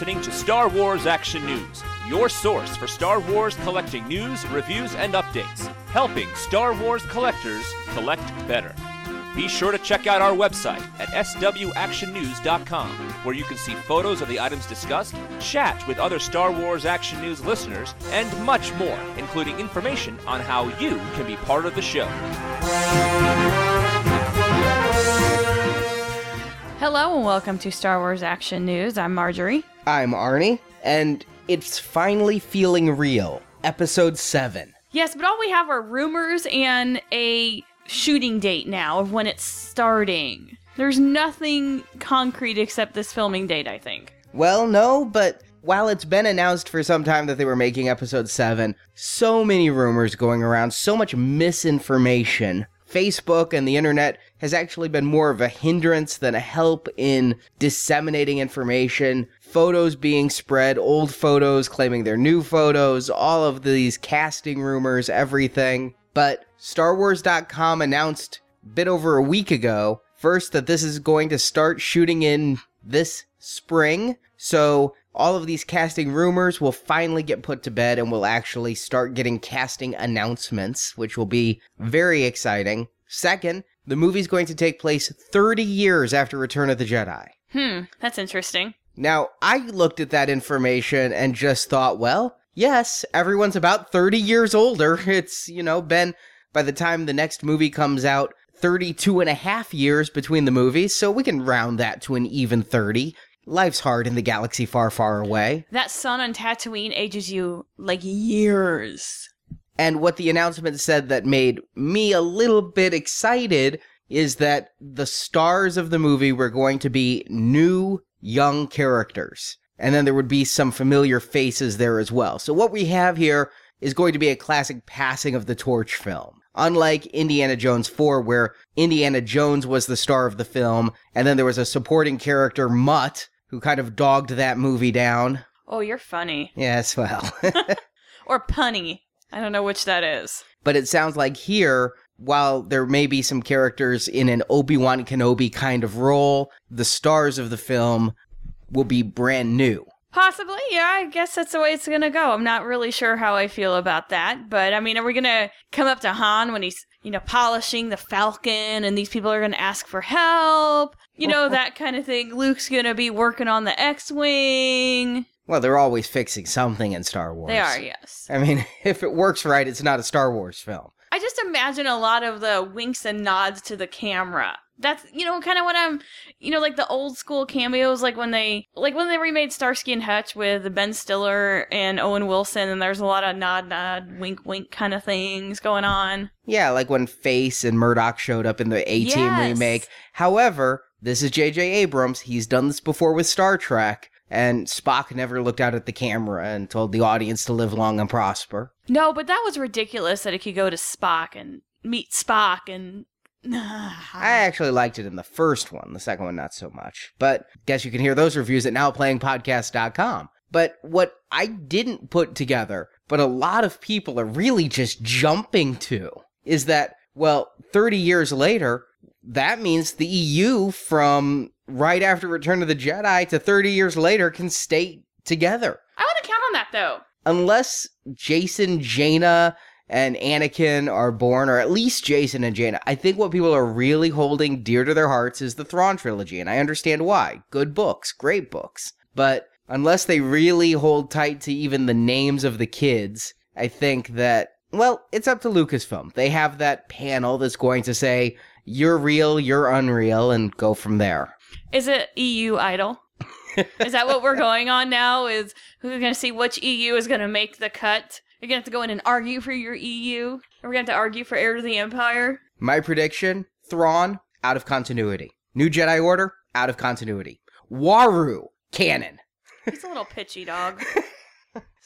listening to Star Wars Action News, your source for Star Wars collecting news, reviews, and updates, helping Star Wars collectors collect better. Be sure to check out our website at swactionnews.com, where you can see photos of the items discussed, chat with other Star Wars Action News listeners, and much more, including information on how you can be part of the show. Hello and welcome to Star Wars Action News. I'm Marjorie. I'm Arnie, and it's finally feeling real. Episode 7. Yes, but all we have are rumors and a shooting date now of when it's starting. There's nothing concrete except this filming date, I think. Well, no, but while it's been announced for some time that they were making episode 7, so many rumors going around, so much misinformation. Facebook and the internet has actually been more of a hindrance than a help in disseminating information. Photos being spread, old photos claiming they're new photos, all of these casting rumors, everything. But StarWars.com announced a bit over a week ago, first, that this is going to start shooting in this spring. So all of these casting rumors will finally get put to bed and we'll actually start getting casting announcements, which will be very exciting. Second, the movie's going to take place 30 years after Return of the Jedi. Hmm, that's interesting. Now, I looked at that information and just thought, well, yes, everyone's about 30 years older. It's, you know, been, by the time the next movie comes out, 32 and a half years between the movies, so we can round that to an even 30. Life's hard in the galaxy far, far away. That sun on Tatooine ages you like years. And what the announcement said that made me a little bit excited is that the stars of the movie were going to be new, young characters. And then there would be some familiar faces there as well. So what we have here is going to be a classic passing of the torch film. Unlike Indiana Jones 4, where Indiana Jones was the star of the film, and then there was a supporting character, Mutt, who kind of dogged that movie down. Oh, you're funny. Yes, well. Or punny. I don't know which that is. but it sounds like here, while there may be some characters in an Obi Wan Kenobi kind of role, the stars of the film will be brand new. Possibly, yeah, I guess that's the way it's gonna go. I'm not really sure how I feel about that, but I mean, are we gonna come up to Han when he's, you know, polishing the Falcon and these people are gonna ask for help? You know, that kind of thing. Luke's gonna be working on the X Wing. Well, they're always fixing something in Star Wars. They are, yes. I mean, if it works right, it's not a Star Wars film. I just imagine a lot of the winks and nods to the camera. That's you know kind of what I'm, you know, like the old school cameos, like when they like when they remade Starsky and Hutch with Ben Stiller and Owen Wilson, and there's a lot of nod, nod, wink, wink kind of things going on. Yeah, like when Face and Murdock showed up in the A Team Yes. remake. However, this is J.J. Abrams. He's done this before with Star Trek, and Spock never looked out at the camera and told the audience to live long and prosper. No, but that was ridiculous that it could go to Spock and meet Spock and. I actually liked it in the first one, the second one not so much. But guess you can hear those reviews at nowplayingpodcast.com. But what I didn't put together, but a lot of people are really just jumping to, is that, well, 30 years later, that means the EU from right after Return of the Jedi to 30 years later can stay together. I want to count on that though. Unless Jason, Jaina, and Anakin are born, or at least Jason and Jaina, I think what people are really holding dear to their hearts is the Thrawn trilogy, and I understand why. Good books, great books. But unless they really hold tight to even the names of the kids, I think that, well, it's up to Lucasfilm. They have that panel that's going to say, you're real, you're unreal, and go from there. Is it EU Idol? is that what we're going on now? Is we're going to see which EU is going to make the cut? You're going to have to go in and argue for your EU? Are we going to have to argue for Heir to the Empire? My prediction Thrawn, out of continuity. New Jedi Order, out of continuity. Waru, canon. He's a little pitchy dog.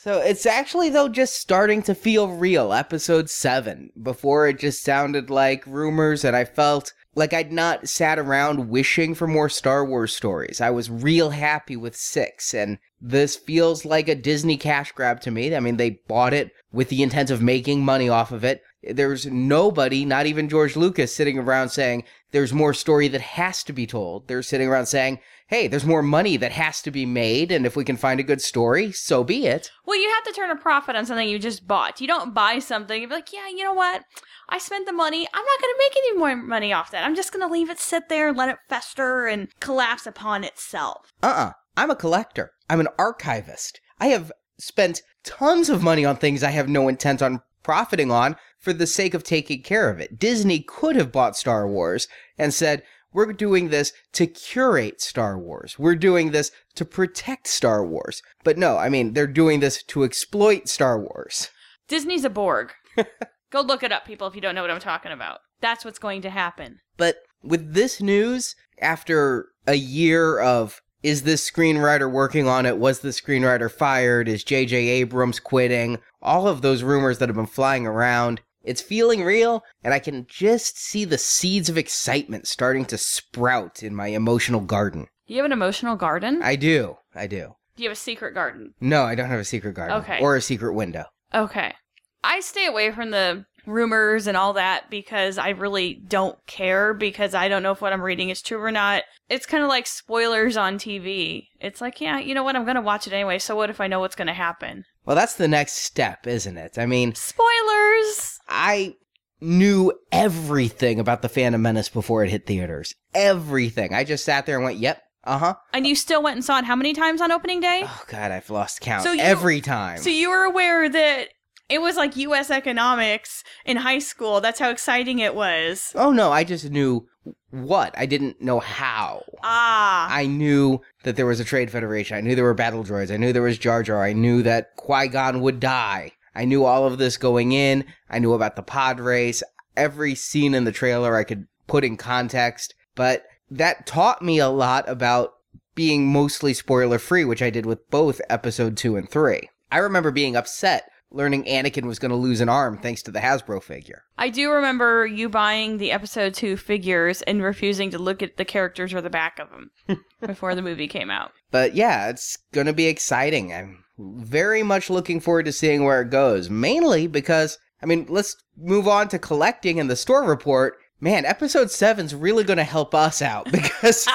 So it's actually though just starting to feel real. Episode 7. Before it just sounded like rumors and I felt like I'd not sat around wishing for more Star Wars stories. I was real happy with 6 and this feels like a Disney cash grab to me. I mean, they bought it with the intent of making money off of it. There's nobody, not even George Lucas, sitting around saying there's more story that has to be told. They're sitting around saying, hey, there's more money that has to be made, and if we can find a good story, so be it. Well, you have to turn a profit on something you just bought. You don't buy something and be like, yeah, you know what? I spent the money. I'm not going to make any more money off that. I'm just going to leave it sit there and let it fester and collapse upon itself. Uh uh-uh. uh. i am a collector. I'm an archivist. I have spent tons of money on things I have no intent on profiting on for the sake of taking care of it. Disney could have bought Star Wars and said, we're doing this to curate Star Wars. We're doing this to protect Star Wars. But no, I mean, they're doing this to exploit Star Wars. Disney's a Borg. Go look it up, people, if you don't know what I'm talking about. That's what's going to happen. But with this news, after a year of is this screenwriter working on it? Was the screenwriter fired? Is J.J. Abrams quitting? All of those rumors that have been flying around. It's feeling real, and I can just see the seeds of excitement starting to sprout in my emotional garden. You have an emotional garden? I do. I do. Do you have a secret garden? No, I don't have a secret garden. Okay. Or a secret window. Okay. I stay away from the rumors and all that because I really don't care because I don't know if what I'm reading is true or not. It's kind of like spoilers on TV. It's like, yeah, you know what? I'm going to watch it anyway. So what if I know what's going to happen? Well, that's the next step, isn't it? I mean, spoilers. I knew everything about the Phantom Menace before it hit theaters. Everything. I just sat there and went, "Yep, uh huh." And you still went and saw it how many times on opening day? Oh God, I've lost count. So you, every time. So you were aware that it was like U.S. economics in high school. That's how exciting it was. Oh no, I just knew what. I didn't know how. Ah. I knew that there was a trade federation. I knew there were battle droids. I knew there was Jar Jar. I knew that Qui Gon would die. I knew all of this going in. I knew about the pod race. Every scene in the trailer I could put in context. But that taught me a lot about being mostly spoiler free, which I did with both episode two and three. I remember being upset learning Anakin was going to lose an arm thanks to the Hasbro figure. I do remember you buying the episode 2 figures and refusing to look at the characters or the back of them before the movie came out. But yeah, it's going to be exciting. I'm very much looking forward to seeing where it goes, mainly because, I mean, let's move on to collecting and the store report. Man, episode 7's really going to help us out because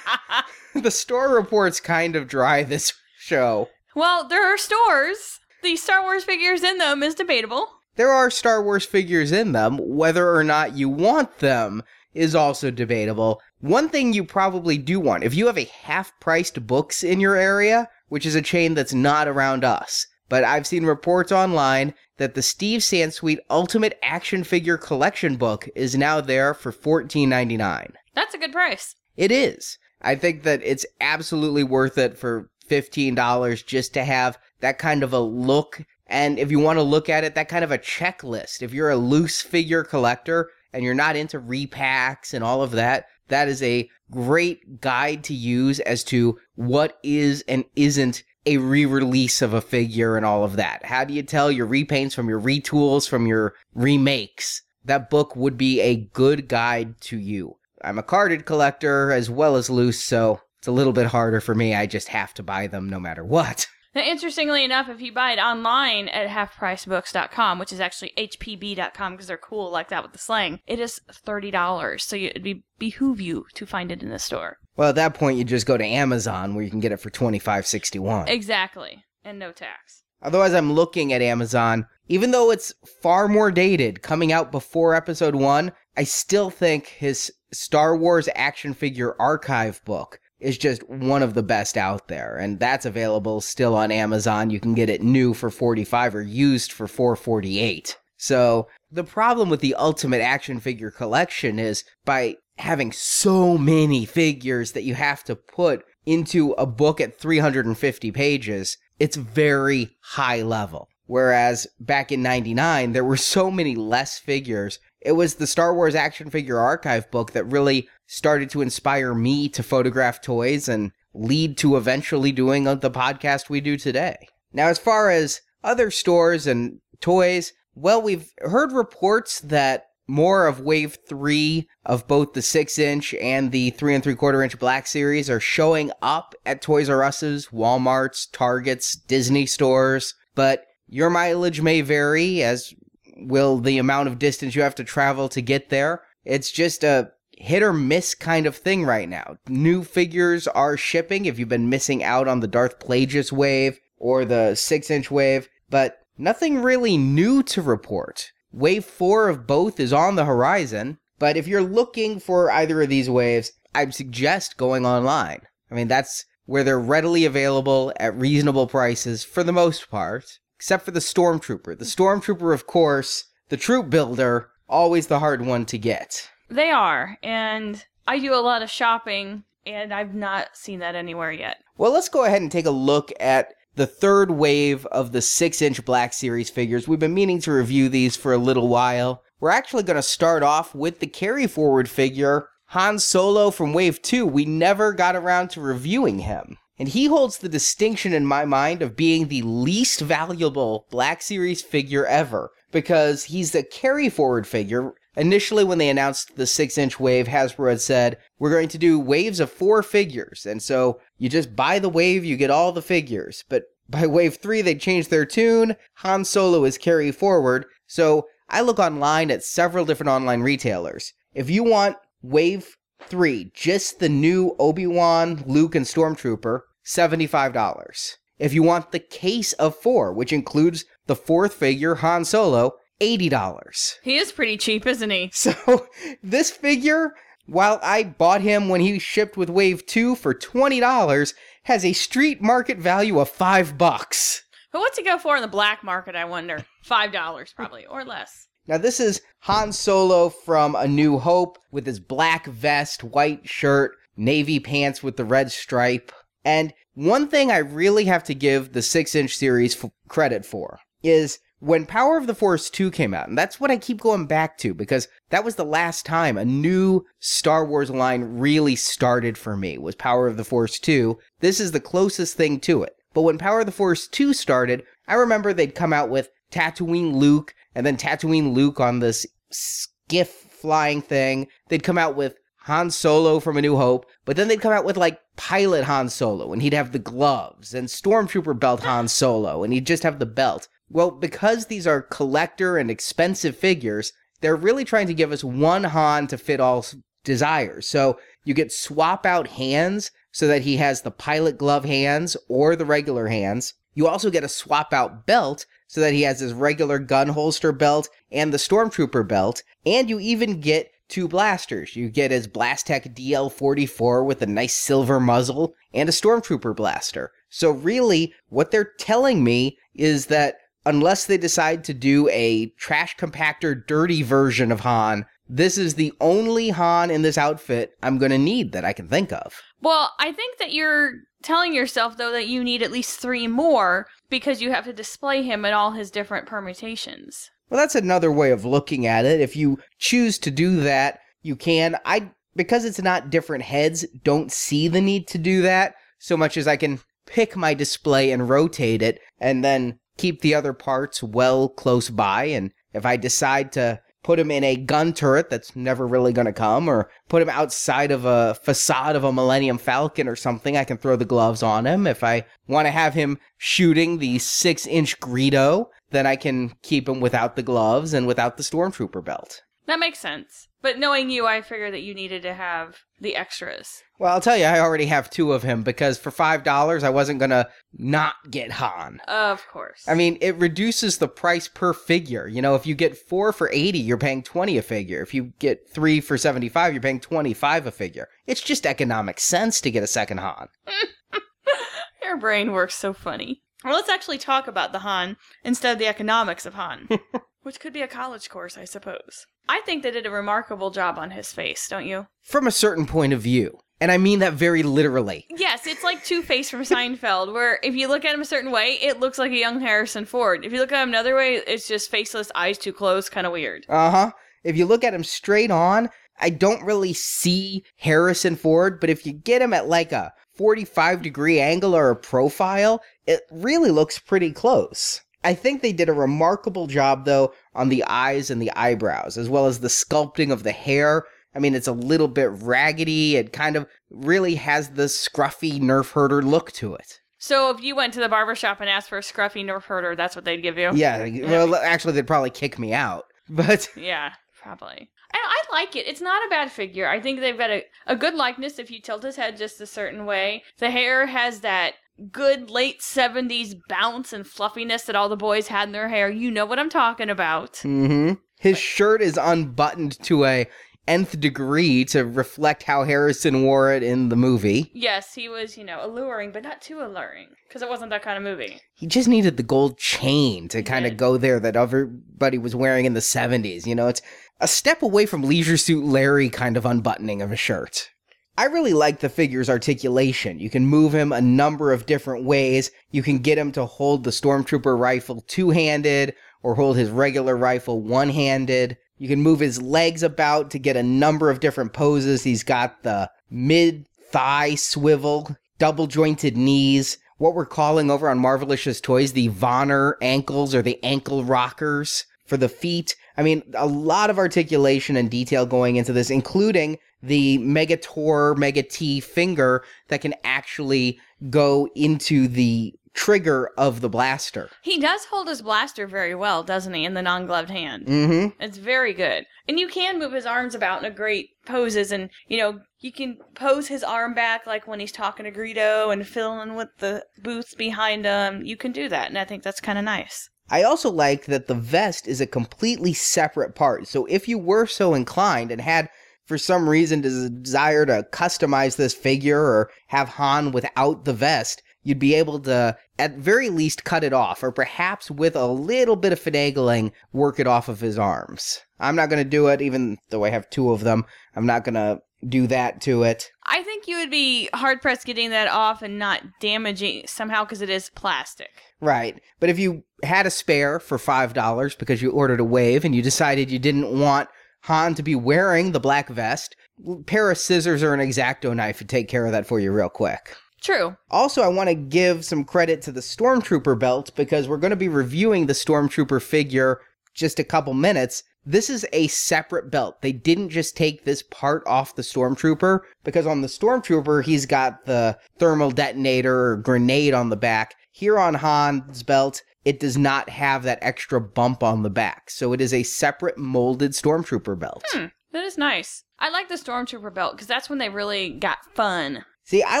the store report's kind of dry this show. Well, there are stores the Star Wars figures in them is debatable. There are Star Wars figures in them. Whether or not you want them is also debatable. One thing you probably do want, if you have a half priced books in your area, which is a chain that's not around us, but I've seen reports online that the Steve Sansweet Ultimate Action Figure Collection book is now there for $14.99. That's a good price. It is. I think that it's absolutely worth it for $15 just to have that kind of a look. And if you want to look at it, that kind of a checklist. If you're a loose figure collector and you're not into repacks and all of that, that is a great guide to use as to what is and isn't a re-release of a figure and all of that. How do you tell your repaints from your retools from your remakes? That book would be a good guide to you. I'm a carded collector as well as loose, so it's a little bit harder for me. I just have to buy them no matter what. Now, interestingly enough, if you buy it online at halfpricebooks.com, which is actually hpb.com because they're cool like that with the slang, it is $30. So it'd be behoove you to find it in the store. Well, at that point, you just go to Amazon where you can get it for twenty five sixty one. Exactly. And no tax. Otherwise, I'm looking at Amazon. Even though it's far more dated, coming out before episode one, I still think his Star Wars action figure archive book is just one of the best out there and that's available still on Amazon. You can get it new for 45 or used for 448. So, the problem with the Ultimate Action Figure collection is by having so many figures that you have to put into a book at 350 pages, it's very high level. Whereas back in 99, there were so many less figures. It was the Star Wars action figure archive book that really started to inspire me to photograph toys and lead to eventually doing the podcast we do today. Now, as far as other stores and toys, well, we've heard reports that more of wave three of both the six inch and the three and three quarter inch black series are showing up at Toys R Us's, Walmart's, Target's, Disney stores, but your mileage may vary, as will the amount of distance you have to travel to get there. It's just a hit or miss kind of thing right now. New figures are shipping if you've been missing out on the Darth Plagueis wave or the 6 inch wave, but nothing really new to report. Wave 4 of both is on the horizon, but if you're looking for either of these waves, I'd suggest going online. I mean, that's where they're readily available at reasonable prices for the most part, except for the Stormtrooper. The Stormtrooper, of course, the troop builder, always the hard one to get. They are, and I do a lot of shopping, and I've not seen that anywhere yet. Well, let's go ahead and take a look at the third wave of the 6 inch Black Series figures. We've been meaning to review these for a little while. We're actually going to start off with the carry forward figure, Han Solo from Wave 2. We never got around to reviewing him. And he holds the distinction in my mind of being the least valuable Black Series figure ever because he's the carry forward figure Initially, when they announced the six inch wave, Hasbro had said, We're going to do waves of four figures. And so you just buy the wave, you get all the figures. But by wave three, they changed their tune. Han Solo is carry forward. So I look online at several different online retailers. If you want wave three, just the new Obi Wan, Luke, and Stormtrooper, $75. If you want the case of four, which includes the fourth figure, Han Solo, $80. He is pretty cheap, isn't he? So this figure, while I bought him when he shipped with Wave 2 for $20, has a street market value of 5 bucks. But what's he go for in the black market, I wonder? $5 probably, or less. Now, this is Han Solo from A New Hope with his black vest, white shirt, navy pants with the red stripe. And one thing I really have to give the 6 inch series f- credit for is when Power of the Force 2 came out, and that's what I keep going back to because that was the last time a new Star Wars line really started for me was Power of the Force 2. This is the closest thing to it. But when Power of the Force 2 started, I remember they'd come out with Tatooine Luke and then Tatooine Luke on this skiff flying thing. They'd come out with Han Solo from A New Hope, but then they'd come out with like pilot Han Solo and he'd have the gloves and Stormtrooper belt Han Solo and he'd just have the belt. Well, because these are collector and expensive figures, they're really trying to give us one Han to fit all desires. So you get swap out hands so that he has the pilot glove hands or the regular hands. You also get a swap out belt so that he has his regular gun holster belt and the stormtrooper belt. And you even get two blasters. You get his Blastech DL44 with a nice silver muzzle and a stormtrooper blaster. So really, what they're telling me is that unless they decide to do a trash compactor dirty version of Han, this is the only Han in this outfit I'm going to need that I can think of. Well, I think that you're telling yourself, though, that you need at least three more because you have to display him in all his different permutations. Well, that's another way of looking at it. If you choose to do that, you can. I because it's not different heads, don't see the need to do that so much as I can pick my display and rotate it and then keep the other parts well close by. And if I decide to put him in a gun turret that's never really going to come, or put him outside of a facade of a Millennium Falcon or something, I can throw the gloves on him. If I want to have him shooting the six inch Greedo, then I can keep him without the gloves and without the Stormtrooper belt. That makes sense. But knowing you, I figured that you needed to have the extras. Well, I'll tell you, I already have two of him because for $5, I wasn't going to not get Han. Of course. I mean, it reduces the price per figure. You know, if you get four for 80, you're paying 20 a figure. If you get three for 75, you're paying 25 a figure. It's just economic sense to get a second Han. Your brain works so funny. Well, let's actually talk about the Han instead of the economics of Han. Which could be a college course, I suppose. I think they did a remarkable job on his face, don't you? From a certain point of view. And I mean that very literally. Yes, it's like Two Face from Seinfeld, where if you look at him a certain way, it looks like a young Harrison Ford. If you look at him another way, it's just faceless, eyes too close, kind of weird. Uh huh. If you look at him straight on, I don't really see Harrison Ford, but if you get him at like a 45 degree angle or a profile, it really looks pretty close. I think they did a remarkable job, though, on the eyes and the eyebrows, as well as the sculpting of the hair. I mean, it's a little bit raggedy. It kind of really has the scruffy nerf herder look to it. So if you went to the barber shop and asked for a scruffy nerf herder, that's what they'd give you? Yeah, well, actually, they'd probably kick me out. But Yeah, probably. I, I like it. It's not a bad figure. I think they've got a, a good likeness if you tilt his head just a certain way. The hair has that good late 70s bounce and fluffiness that all the boys had in their hair. You know what I'm talking about. Mm-hmm. his shirt is unbuttoned to a nth degree to reflect how Harrison wore it in the movie. Yes, he was, you know, alluring, but not too alluring because it wasn't that kind of movie. He just needed the gold chain to kind of go there that everybody was wearing in the 70s. You know, it's a step away from Leisure Suit Larry kind of unbuttoning of a shirt. I really like the figure's articulation. You can move him a number of different ways. You can get him to hold the Stormtrooper rifle two handed or hold his regular rifle one handed. You can move his legs about to get a number of different poses. He's got the mid thigh swivel, double jointed knees, what we're calling over on Marvelicious Toys the Vonner ankles or the ankle rockers for the feet. I mean, a lot of articulation and detail going into this, including the Megator Mega T finger that can actually go into the trigger of the blaster. He does hold his blaster very well, doesn't he, in the non gloved hand? Mm-hmm. It's very good. And you can move his arms about in a great poses and, you know, you can pose his arm back like when he's talking to Greedo and filling with the boots behind him. You can do that, and I think that's kind of nice. I also like that the vest is a completely separate part. So if you were so inclined and had for some reason the desire to customize this figure or have Han without the vest, you'd be able to at very least cut it off or perhaps with a little bit of finagling work it off of his arms. I'm not going to do it even though I have two of them. I'm not going to do that to it. I think you would be hard pressed getting that off and not damaging somehow because it is plastic. Right. But if you had a spare for $5 because you ordered a wave and you decided you didn't want Han to be wearing the black vest, a pair of scissors or an exacto knife would take care of that for you real quick. True. Also, I want to give some credit to the Stormtrooper belt because we're going to be reviewing the Stormtrooper figure just a couple minutes. This is a separate belt. They didn't just take this part off the Stormtrooper because on the Stormtrooper, he's got the thermal detonator or grenade on the back. Here on Han's belt, it does not have that extra bump on the back. So it is a separate molded Stormtrooper belt. Hmm. That is nice. I like the Stormtrooper belt because that's when they really got fun. See, I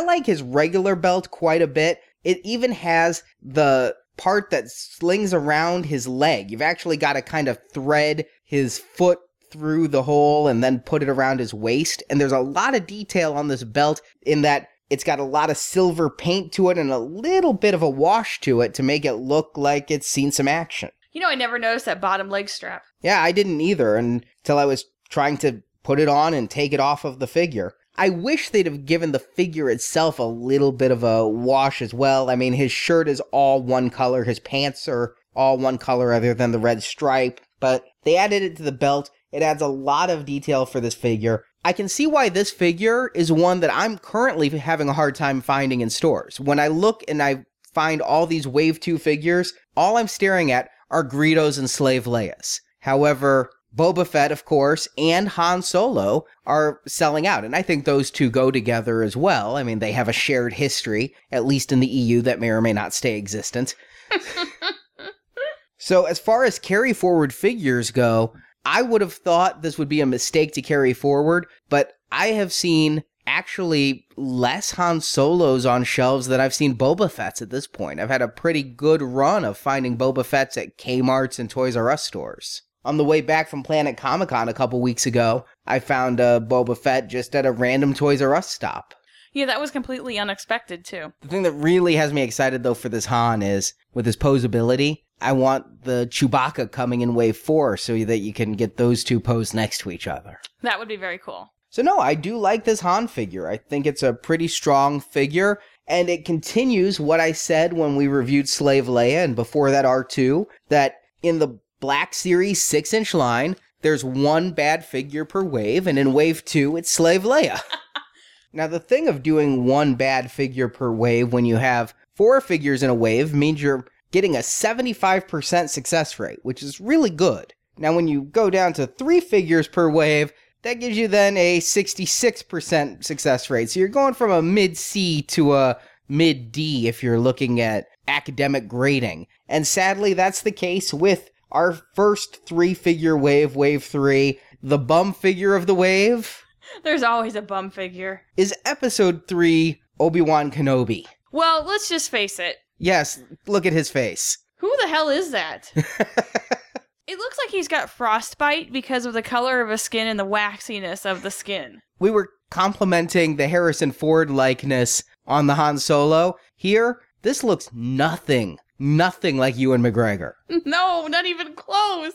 like his regular belt quite a bit. It even has the part that slings around his leg. You've actually got to kind of thread his foot through the hole and then put it around his waist. And there's a lot of detail on this belt in that it's got a lot of silver paint to it and a little bit of a wash to it to make it look like it's seen some action. You know, I never noticed that bottom leg strap. Yeah, I didn't either until I was trying to put it on and take it off of the figure. I wish they'd have given the figure itself a little bit of a wash as well. I mean, his shirt is all one color, his pants are all one color other than the red stripe, but they added it to the belt. It adds a lot of detail for this figure. I can see why this figure is one that I'm currently having a hard time finding in stores. When I look and I find all these Wave 2 figures, all I'm staring at are Greedos and Slave Leia's. However, Boba Fett, of course, and Han Solo are selling out. And I think those two go together as well. I mean, they have a shared history, at least in the EU, that may or may not stay existent. so, as far as carry forward figures go, I would have thought this would be a mistake to carry forward, but I have seen actually less Han Solos on shelves than I've seen Boba Fett's at this point. I've had a pretty good run of finding Boba Fett's at Kmart's and Toys R Us stores. On the way back from Planet Comic Con a couple weeks ago, I found a Boba Fett just at a random Toys R Us stop. Yeah, that was completely unexpected too. The thing that really has me excited though for this Han is with his posability. I want the Chewbacca coming in wave four so that you can get those two posed next to each other. That would be very cool. So no, I do like this Han figure. I think it's a pretty strong figure. And it continues what I said when we reviewed Slave Leia and before that R2, that in the Black Series 6 inch line, there's one bad figure per wave, and in wave two, it's Slave Leia. now, the thing of doing one bad figure per wave when you have four figures in a wave means you're getting a 75% success rate, which is really good. Now, when you go down to three figures per wave, that gives you then a 66% success rate. So you're going from a mid C to a mid D if you're looking at academic grading. And sadly, that's the case with our first three figure wave, wave three. The bum figure of the wave There's always a bum figure. is episode three Obi Wan Kenobi. Well, let's just face it. Yes, look at his face. Who the hell is that? it looks like he's got frostbite because of the color of his skin and the waxiness of the skin. we were complimenting the Harrison Ford likeness on the Han Solo. Here, this looks nothing, nothing like Ewan McGregor. No, not even close.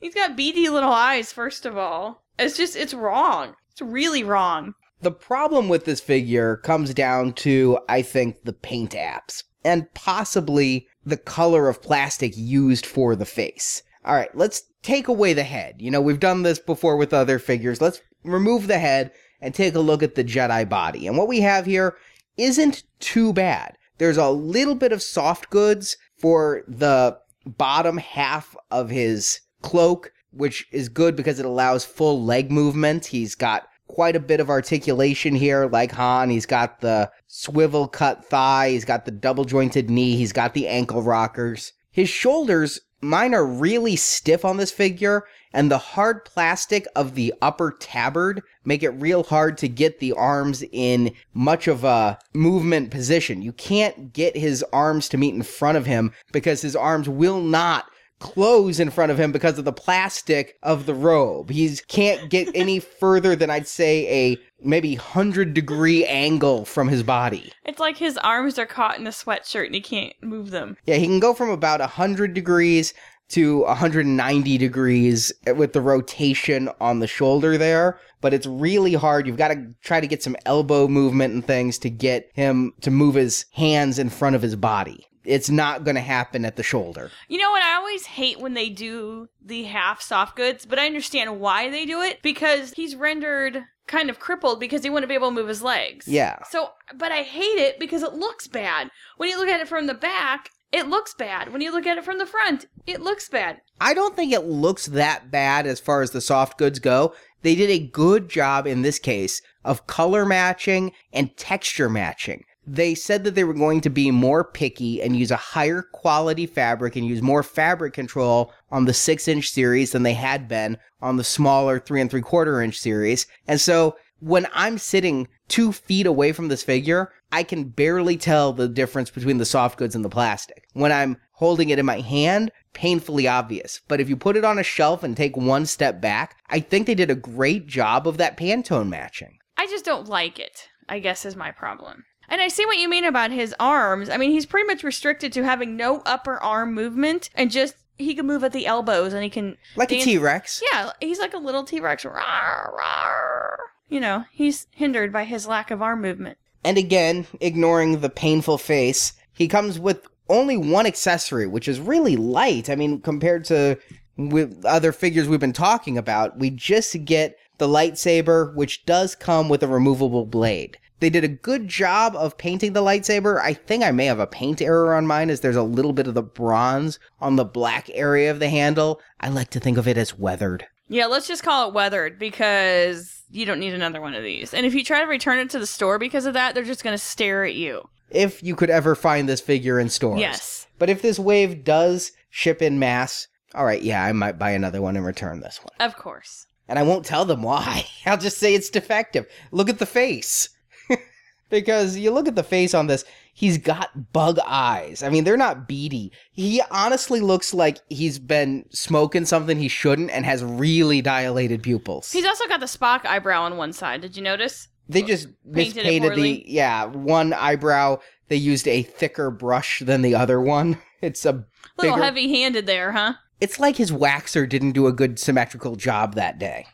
He's got beady little eyes, first of all. It's just, it's wrong. It's really wrong. The problem with this figure comes down to, I think, the paint apps and possibly the color of plastic used for the face. All right, let's take away the head. You know, we've done this before with other figures. Let's remove the head and take a look at the Jedi body. And what we have here isn't too bad. There's a little bit of soft goods for the bottom half of his cloak, which is good because it allows full leg movement. He's got quite a bit of articulation here, like Han. He's got the swivel cut thigh, he's got the double jointed knee, he's got the ankle rockers. His shoulders, mine are really stiff on this figure, and the hard plastic of the upper tabard make it real hard to get the arms in much of a movement position. You can't get his arms to meet in front of him because his arms will not close in front of him because of the plastic of the robe. He can't get any further than I'd say a maybe 100 degree angle from his body. It's like his arms are caught in a sweatshirt and he can't move them. Yeah, he can go from about 100 degrees to 190 degrees with the rotation on the shoulder there, but it's really hard. You've got to try to get some elbow movement and things to get him to move his hands in front of his body. It's not going to happen at the shoulder. You know what? I always hate when they do the half soft goods, but I understand why they do it because he's rendered kind of crippled because he wouldn't be able to move his legs. Yeah. So, but I hate it because it looks bad. When you look at it from the back, it looks bad. When you look at it from the front, it looks bad. I don't think it looks that bad as far as the soft goods go. They did a good job in this case of color matching and texture matching. They said that they were going to be more picky and use a higher quality fabric and use more fabric control on the six inch series than they had been on the smaller three and three quarter inch series. And so when I'm sitting two feet away from this figure, I can barely tell the difference between the soft goods and the plastic. When I'm holding it in my hand, painfully obvious. But if you put it on a shelf and take one step back, I think they did a great job of that Pantone matching. I just don't like it, I guess is my problem. And I see what you mean about his arms. I mean, he's pretty much restricted to having no upper arm movement and just he can move at the elbows and he can Like a dance- T Rex. Yeah, he's like a little T Rex. You know, he's hindered by his lack of arm movement. And again, ignoring the painful face, he comes with only one accessory, which is really light. I mean, compared to with other figures we've been talking about, we just get the lightsaber, which does come with a removable blade. They did a good job of painting the lightsaber. I think I may have a paint error on mine as there's a little bit of the bronze on the black area of the handle. I like to think of it as weathered. Yeah, let's just call it weathered because you don't need another one of these. And if you try to return it to the store because of that, they're just going to stare at you. If you could ever find this figure in stores. Yes. But if this wave does ship in mass, all right, yeah, I might buy another one and return this one. Of course. And I won't tell them why. I'll just say it's defective. Look at the face. Because you look at the face on this, he's got bug eyes. I mean, they're not beady. He honestly looks like he's been smoking something he shouldn't and has really dilated pupils. He's also got the Spock eyebrow on one side. Did you notice? They just Painted mispainted the yeah one eyebrow. They used a thicker brush than the other one. It's a A little bigger- heavy-handed there, huh? It's like his waxer didn't do a good symmetrical job that day.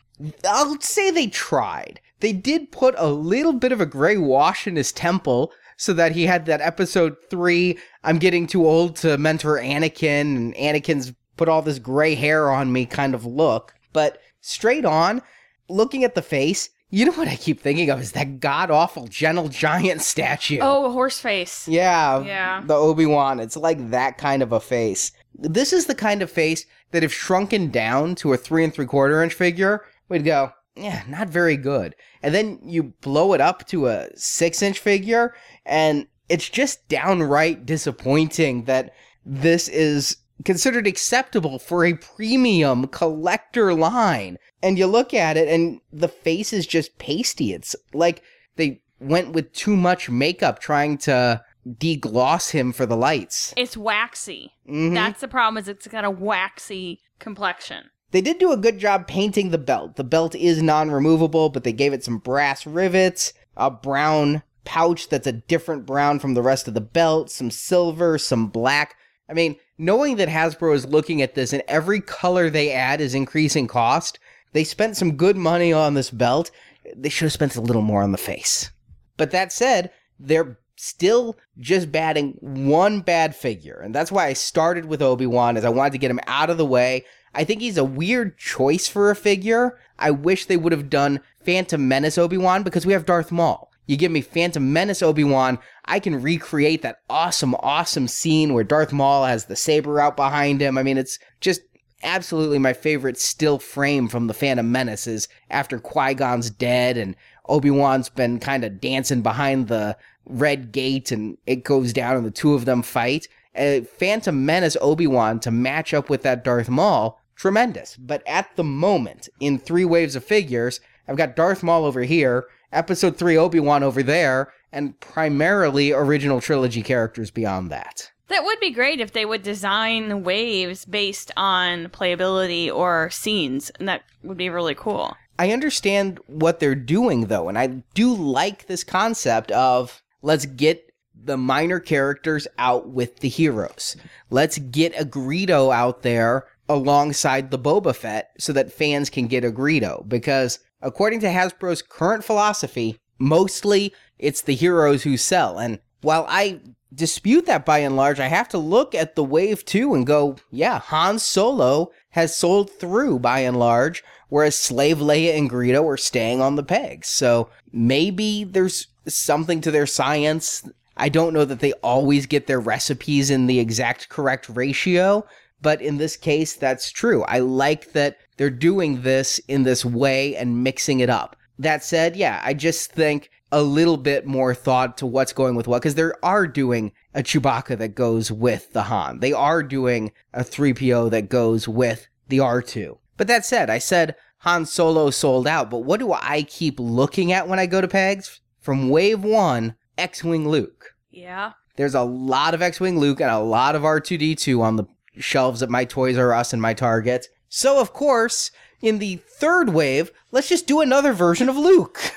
I'll say they tried. They did put a little bit of a gray wash in his temple so that he had that episode three, I'm getting too old to mentor Anakin, and Anakin's put all this gray hair on me kind of look. But straight on, looking at the face, you know what I keep thinking of is that god awful gentle giant statue. Oh, a horse face. Yeah, Yeah. the Obi Wan. It's like that kind of a face. This is the kind of face that, if shrunken down to a three and three quarter inch figure, we'd go, yeah, not very good. And then you blow it up to a six inch figure, and it's just downright disappointing that this is considered acceptable for a premium collector line. And you look at it, and the face is just pasty. It's like they went with too much makeup trying to degloss him for the lights. It's waxy. Mhm. That's the problem. Is it's got a waxy complexion. They did do a good job painting the belt. The belt is non-removable, but they gave it some brass rivets, a brown pouch that's a different brown from the rest of the belt, some silver, some black. I mean, knowing that Hasbro is looking at this and every color they add is increasing cost, they spent some good money on this belt. They should have spent a little more on the face. But that said, they're still just batting one bad figure. And that's why I started with Obi-Wan as I wanted to get him out of the way. I think he's a weird choice for a figure. I wish they would have done Phantom Menace Obi-Wan because we have Darth Maul. You give me Phantom Menace Obi-Wan, I can recreate that awesome, awesome scene where Darth Maul has the saber out behind him. I mean, it's just absolutely my favorite still frame from the Phantom Menace is after Qui-Gon's dead and Obi-Wan's been kind of dancing behind the red gate and it goes down and the two of them fight. Uh, Phantom Menace Obi-Wan to match up with that Darth Maul, tremendous. But at the moment, in three waves of figures, I've got Darth Maul over here, Episode 3 Obi-Wan over there, and primarily original trilogy characters beyond that. That would be great if they would design waves based on playability or scenes, and that would be really cool. I understand what they're doing though, and I do like this concept of let's get the minor characters out with the heroes. Let's get a Greedo out there alongside the Boba Fett so that fans can get a Greedo because according to Hasbro's current philosophy, mostly it's the heroes who sell. And while I dispute that by and large, I have to look at the wave two and go, yeah, Han Solo has sold through by and large, whereas Slave Leia and Greedo are staying on the pegs. So maybe there's something to their science. I don't know that they always get their recipes in the exact correct ratio, but in this case, that's true. I like that they're doing this in this way and mixing it up. That said, yeah, I just think a little bit more thought to what's going with what, because they are doing a Chewbacca that goes with the Han. They are doing a 3PO that goes with the R2. But that said, I said Han Solo sold out, but what do I keep looking at when I go to pegs? From wave one, X Wing Luke. Yeah. There's a lot of X Wing Luke and a lot of R2D2 on the shelves at my Toys R Us and my Target. So, of course, in the third wave, let's just do another version of Luke.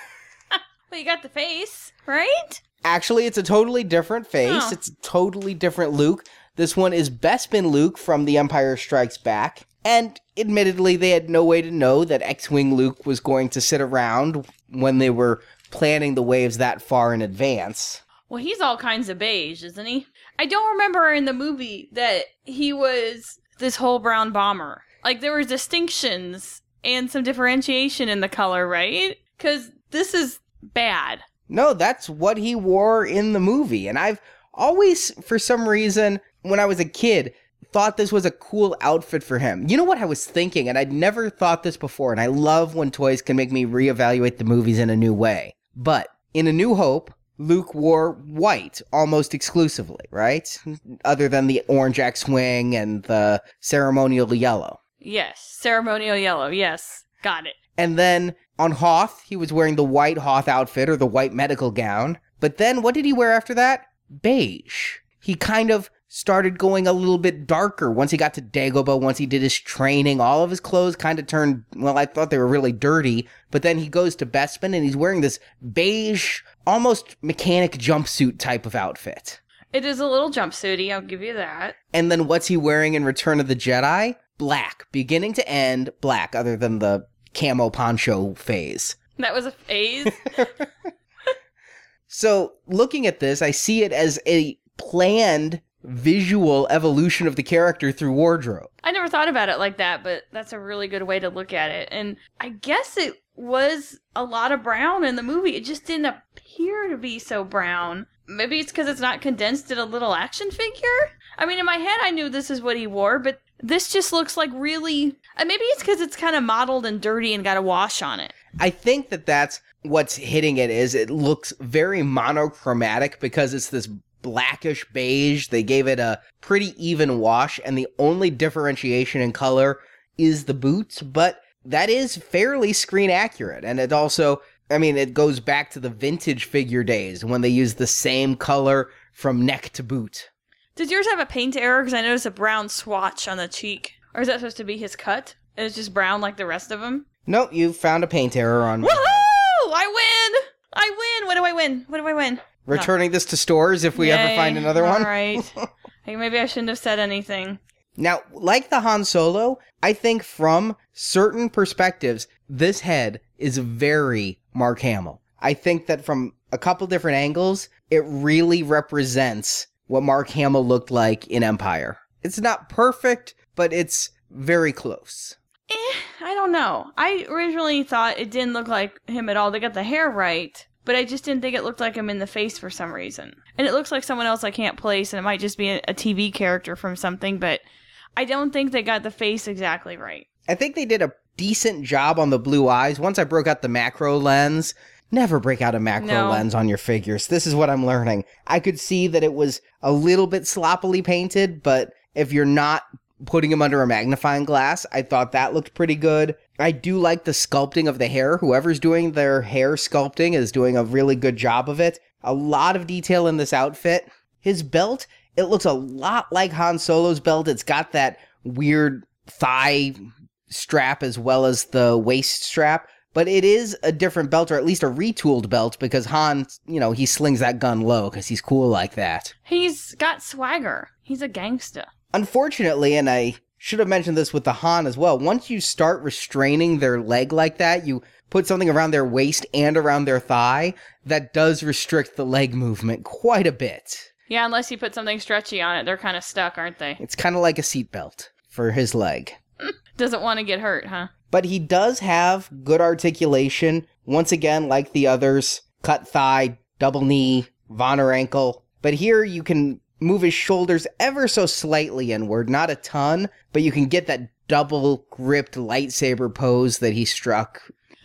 Well, you got the face, right? Actually, it's a totally different face. Oh. It's a totally different Luke. This one is Bespin Luke from The Empire Strikes Back. And admittedly, they had no way to know that X Wing Luke was going to sit around when they were planning the waves that far in advance. Well, he's all kinds of beige, isn't he? I don't remember in the movie that he was this whole brown bomber. Like there were distinctions and some differentiation in the color, right? Because this is bad. No, that's what he wore in the movie. And I've always, for some reason, when I was a kid, thought this was a cool outfit for him. You know what I was thinking? And I'd never thought this before. And I love when toys can make me reevaluate the movies in a new way. But in A New Hope, Luke wore white almost exclusively, right? Hmm. Other than the orange X Wing and the ceremonial yellow. Yes, ceremonial yellow. Yes, got it. And then on Hoth, he was wearing the white Hoth outfit or the white medical gown. But then what did he wear after that? Beige. He kind of started going a little bit darker. Once he got to Dagobah, once he did his training, all of his clothes kind of turned, well, I thought they were really dirty. But then he goes to Bespin and he's wearing this beige, almost mechanic jumpsuit type of outfit. It is a little jumpsuity, I'll give you that. And then what's he wearing in Return of the Jedi? Black. Beginning to end, black, other than the camo poncho phase. That was a phase. So, looking at this, I see it as a planned visual evolution of the character through wardrobe. I never thought about it like that, but that's a really good way to look at it. And I guess it was a lot of brown in the movie. It just didn't appear to be so brown. Maybe it's because it's not condensed in a little action figure? I mean, in my head, I knew this is what he wore, but this just looks like really. Uh, maybe it's because it's kind of mottled and dirty and got a wash on it. I think that that's what's hitting it is it looks very monochromatic because it's this blackish beige. They gave it a pretty even wash and the only differentiation in color is the boots, but that is fairly screen accurate and it also I mean it goes back to the vintage figure days when they used the same color from neck to boot. Did yours have a paint error? Because I noticed a brown swatch on the cheek. Or is that supposed to be his cut? And it's just brown like the rest of them? No, you found a paint error on Woohoo! I win! I win! What do I win? What do I win? Returning this to stores if we ever find another one. All right. maybe I shouldn't have said anything. Now, like the Han Solo, I think from certain perspectives, this head is very Mark Hamill. I think that from a couple different angles, it really represents what Mark Hamill looked like in Empire. It's not perfect, but it's very close. Eh, I don't know. I originally thought it didn't look like him at all. They got the hair right, but I just didn't think it looked like him in the face for some reason. And it looks like someone else I can't place, and it might just be a, a TV character from something, but I don't think they got the face exactly right. I think they did a decent job on the blue eyes. Once I broke out the macro lens, never break out a macro No. lens on your figures. This is what I'm learning. I could see that it was a little bit sloppily painted, but if you're not putting him under a magnifying glass, I thought that looked pretty good. I do like the sculpting of the hair. Whoever's doing their hair sculpting is doing a really good job of it. A lot of detail in this outfit. His belt, it looks a lot like Han Solo's belt. It's got that weird thigh strap as well as the waist strap, but it is a different belt or at least a retooled belt because Han, you know, he slings that gun low because he's cool like that. He's got swagger. He's a gangsta. Unfortunately, and I should have mentioned this with the Han as well, once you start restraining their leg like that, you put something around their waist and around their thigh, that does restrict the leg movement quite a bit. Yeah, unless you put something stretchy on it, they're kind of stuck, aren't they? It's kind of like a seatbelt for his leg. Doesn't want to get hurt, huh? but he does have good articulation. Once again, like the others, cut thigh, double knee, Vonner ankle. But here you can move his shoulders ever so slightly inward, not a ton, but you can get that double gripped lightsaber pose that he struck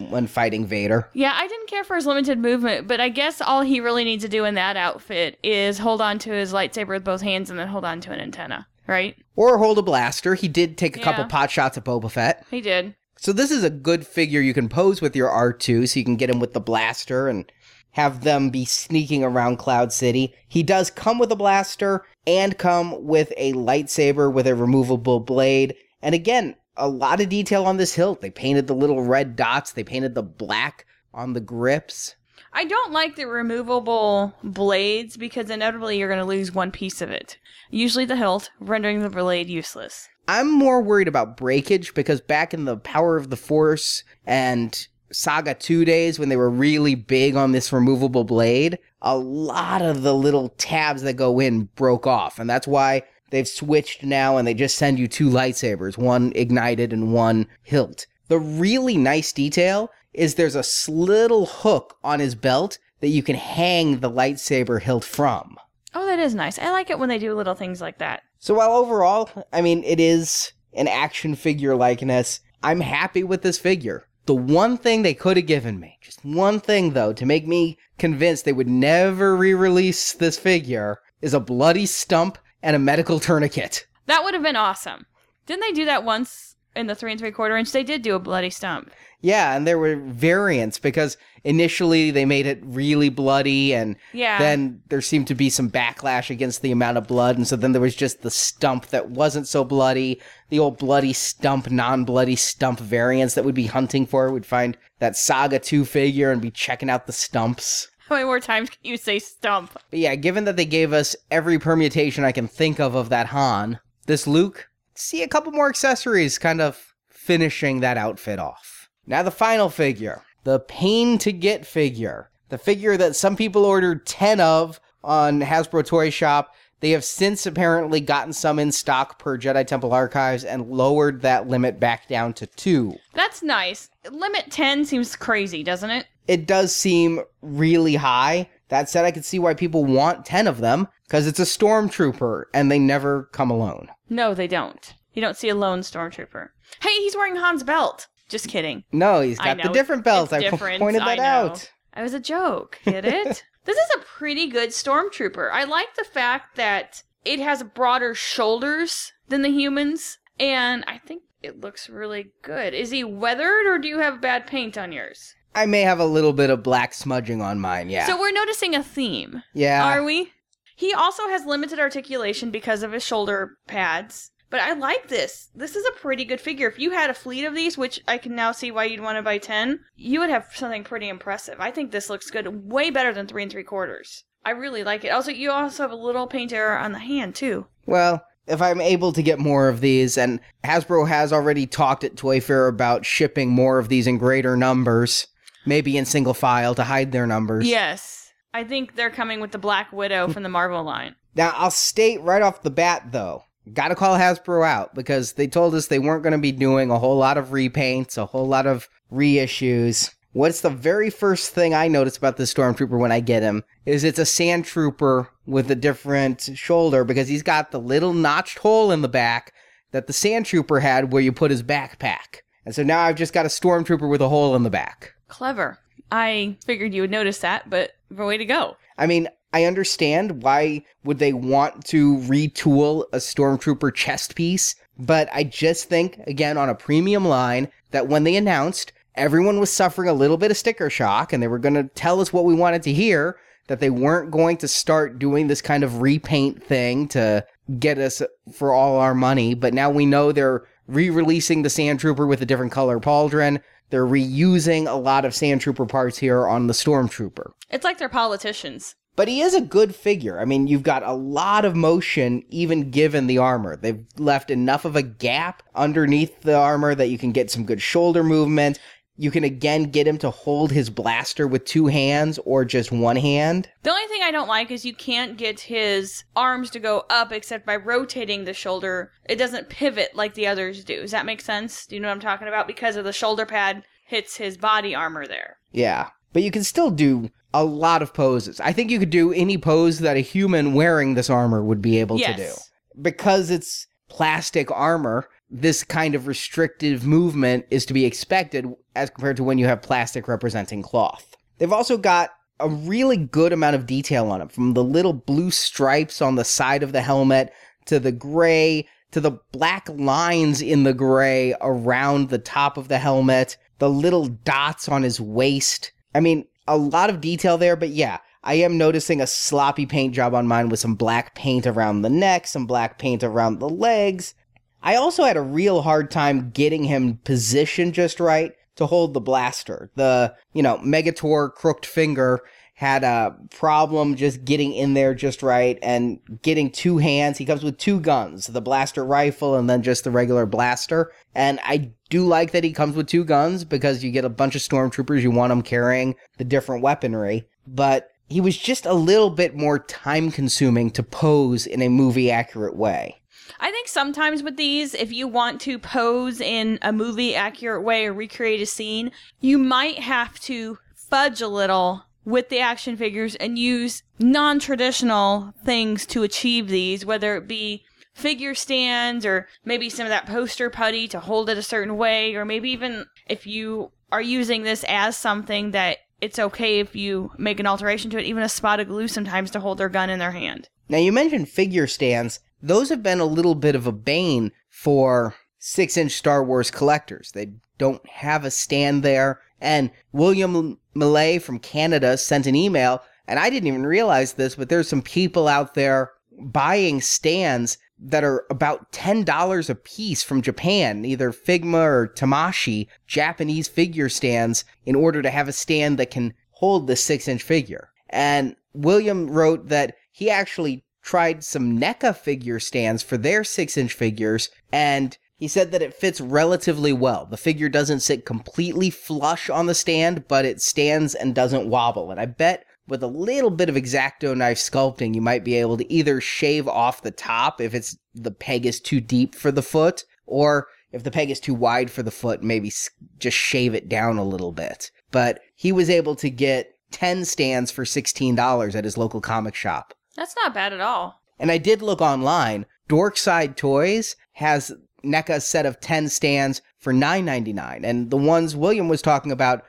when fighting Vader. Yeah, I didn't care for his limited movement, but I guess all he really needs to do in that outfit is hold on to his lightsaber with both hands and then hold on to an antenna, right? Or hold a blaster. He did take a couple pot shots at Boba Fett. He did. So this is a good figure you can pose with your R2 so you can get him with the blaster and have them be sneaking around Cloud City. He does come with a blaster and come with a lightsaber with a removable blade. And again, a lot of detail on this hilt. They painted the little red dots, they painted the black on the grips. I don't like the removable blades because inevitably you're going to lose one piece of it. Usually the hilt, rendering the blade useless. I'm more worried about breakage because back in the Power of the Force and Saga 2 days when they were really big on this removable blade, a lot of the little tabs that go in broke off. And that's why they've switched now and they just send you two lightsabers, one ignited and one hilt. The really nice detail is there's a little hook on his belt that you can hang the lightsaber hilt from. Oh, that is nice. I like it when they do little things like that. So while overall, I mean, it is an action figure likeness, I'm happy with this figure. The one thing they could have given me, just one thing though, to make me convinced they would never re-release this figure, is a bloody stump and a medical tourniquet. That would have been awesome. Didn't they do that once in the three and three quarter inch, they did do a bloody stump. Yeah, and there were variants because initially they made it really bloody, and Yeah. then there seemed to be some backlash against the amount of blood, and so then there was just the stump that wasn't so bloody, the old bloody stump, non bloody stump variants that we'd be hunting for. We'd find that Saga 2 figure and be checking out the stumps. How many more times can you say stump? But yeah, given that they gave us every permutation I can think of of that Han, this Luke, see a couple more accessories kind of finishing that outfit off. Now, the final figure, the pain to get figure, the figure that some people ordered 10 of on Hasbro Toy Shop. They have since apparently gotten some in stock per Jedi Temple Archives and lowered that limit back down to two. That's nice. Limit 10 seems crazy, doesn't it? it does seem really high. That said, I could see why people want 10 of them, because it's a stormtrooper and they never come alone. No, they don't. You don't see a lone stormtrooper. Hey, he's wearing Han's belt. Just kidding. No, he's got the different belt. it's I different, pointed that know. out. I was a joke. Get it? this is a pretty good stormtrooper. I like the fact that it has broader shoulders than the humans, and I think it looks really good. Is he weathered, or do you have bad paint on yours? I may have a little bit of black smudging on mine, yeah. So we're noticing a theme. yeah. Are we? He also has limited articulation because of his shoulder pads. But I like this. This is a pretty good figure. If you had a fleet of these, which I can now see why you'd want to buy 10, you would have something pretty impressive. I think this looks good. Way better than 3 and 3 quarters. I really like it. Also, you also have a little paint error on the hand, too. Well, if I'm able to get more of these, and Hasbro has already talked at Toy Fair about shipping more of these in greater numbers, maybe in single file to hide their numbers. Yes. I think they're coming with the Black Widow from the Marvel line. Now, I'll state right off the bat, though, gotta call Hasbro out because they told us they weren't gonna be doing a whole lot of repaints, a whole lot of reissues. What's the very first thing I notice about this Stormtrooper when I get him is it's a Sand Trooper with a different shoulder because he's got the little notched hole in the back that the Sand Trooper had where you put his backpack. And so now I've just got a Stormtrooper with a hole in the back. Clever. I figured you would notice that, but way to go. I mean, I understand why would they want to retool a stormtrooper chest piece, but I just think again on a premium line that when they announced everyone was suffering a little bit of sticker shock and they were going to tell us what we wanted to hear that they weren't going to start doing this kind of repaint thing to get us for all our money, but now we know they're re-releasing the Sand Trooper with a different color pauldron. They're reusing a lot of Sand Trooper parts here on the Stormtrooper. It's like they're politicians. But he is a good figure. I mean, you've got a lot of motion, even given the armor. They've left enough of a gap underneath the armor that you can get some good shoulder movement. You can again get him to hold his blaster with two hands or just one hand. The only thing I don't like is you can't get his arms to go up except by rotating the shoulder. It doesn't pivot like the others do. Does that make sense? Do you know what I'm talking about? Because of the shoulder pad hits his body armor there. Yeah. But you can still do a lot of poses. I think you could do any pose that a human wearing this armor would be able to do. Because it's plastic armor, this kind of restrictive movement is to be expected as compared to when you have plastic representing cloth. They've also got a really good amount of detail on it, from the little blue stripes on the side of the helmet to the gray to the black lines in the gray around the top of the helmet, the little dots on his waist. I mean, a lot of detail there, but yeah, I am noticing a sloppy paint job on mine with some black paint around the neck, some black paint around the legs. I also had a real hard time getting him positioned just right to hold the blaster. The, you know, Megator crooked finger had a problem just getting in there just right and getting two hands. He comes with two guns, the blaster rifle and then just the regular blaster. And I do like that he comes with two guns because you get a bunch of stormtroopers, you want them carrying the different weaponry. But he was just a little bit more time consuming to pose in a movie accurate way. I think sometimes with these, if you want to pose in a movie accurate way or recreate a scene, you might have to fudge a little with the action figures and use non traditional things to achieve these, whether it be figure stands or maybe some of that poster putty to hold it a certain way, or maybe even if you are using this as something that it's okay if you make an alteration to it, even a spot of glue sometimes to hold their gun in their hand. Now, you mentioned figure stands. Those have been a little bit of a bane for six inch Star Wars collectors. They don't have a stand there. And William Millay from Canada sent an email, and I didn't even realize this, but there's some people out there buying stands that are about $10 a piece from Japan, either Figma or Tamashii, Japanese figure stands, in order to have a stand that can hold the six inch figure. And William wrote that he actually tried some NECA figure stands for their six inch figures, and he said that it fits relatively well. The figure doesn't sit completely flush on the stand, but it stands and doesn't wobble. And I bet with a little bit of exacto knife sculpting, you might be able to either shave off the top if it's the peg is too deep for the foot, or if the peg is too wide for the foot, maybe just shave it down a little bit. But he was able to get 10 stands for $16 at his local comic shop. That's not bad at all. And I did look online. Dorkside Toys has NECA's set of 10 stands for $9.99. And the ones William was talking about,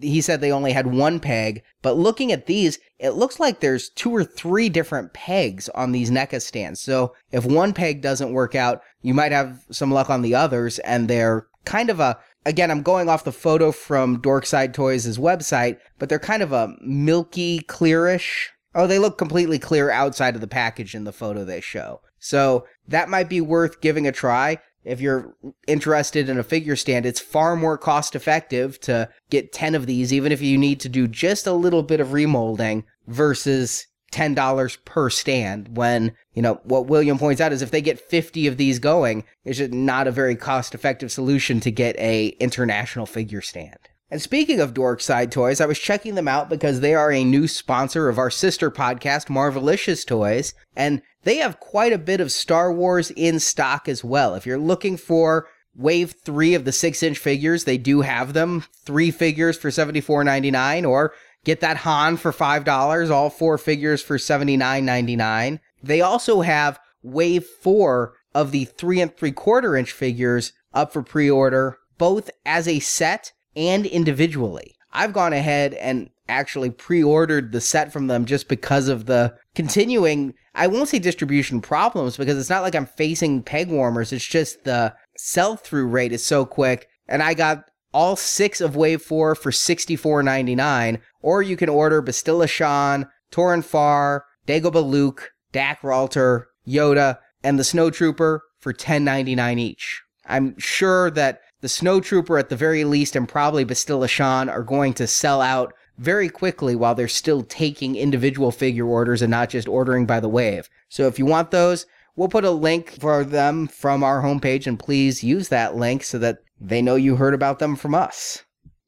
he said they only had one peg. But looking at these, it looks like there's two or three different pegs on these NECA stands. So if one peg doesn't work out, you might have some luck on the others. And they're kind of a, again, I'm going off the photo from Dorkside Toys' website, but they're kind of a milky, clearish. Oh, they look completely clear outside of the package in the photo they show. So that might be worth giving a try. If you're interested in a figure stand, it's far more cost effective to get 10 of these, even if you need to do just a little bit of remolding versus $10 per stand when, you know, what William points out is if they get 50 of these going, it's not a very cost effective solution to get a international figure stand. And speaking of Dorkside Toys, I was checking them out because they are a new sponsor of our sister podcast, Marvelicious Toys, and they have quite a bit of Star Wars in stock as well. If you're looking for wave three of the six inch figures, they do have them. Three figures for $74.99, or get that Han for $5, all four figures for $79.99. They also have wave four of the three and three quarter inch figures up for pre order, both as a set and individually. I've gone ahead and actually pre-ordered the set from them just because of the continuing I won't say distribution problems because it's not like I'm facing peg warmers. It's just the sell-through rate is so quick. And I got all 6 of wave 4 for 64.99 or you can order Bastila Shan, Toryn Farr, Dagobah Luke, Dak Ralter, Yoda and the Snowtrooper for 10.99 each. I'm sure that the Snowtrooper at the very least and probably Bastila Shan are going to sell out very quickly while they're still taking individual figure orders and not just ordering by the wave. So if you want those, we'll put a link for them from our homepage and please use that link so that they know you heard about them from us.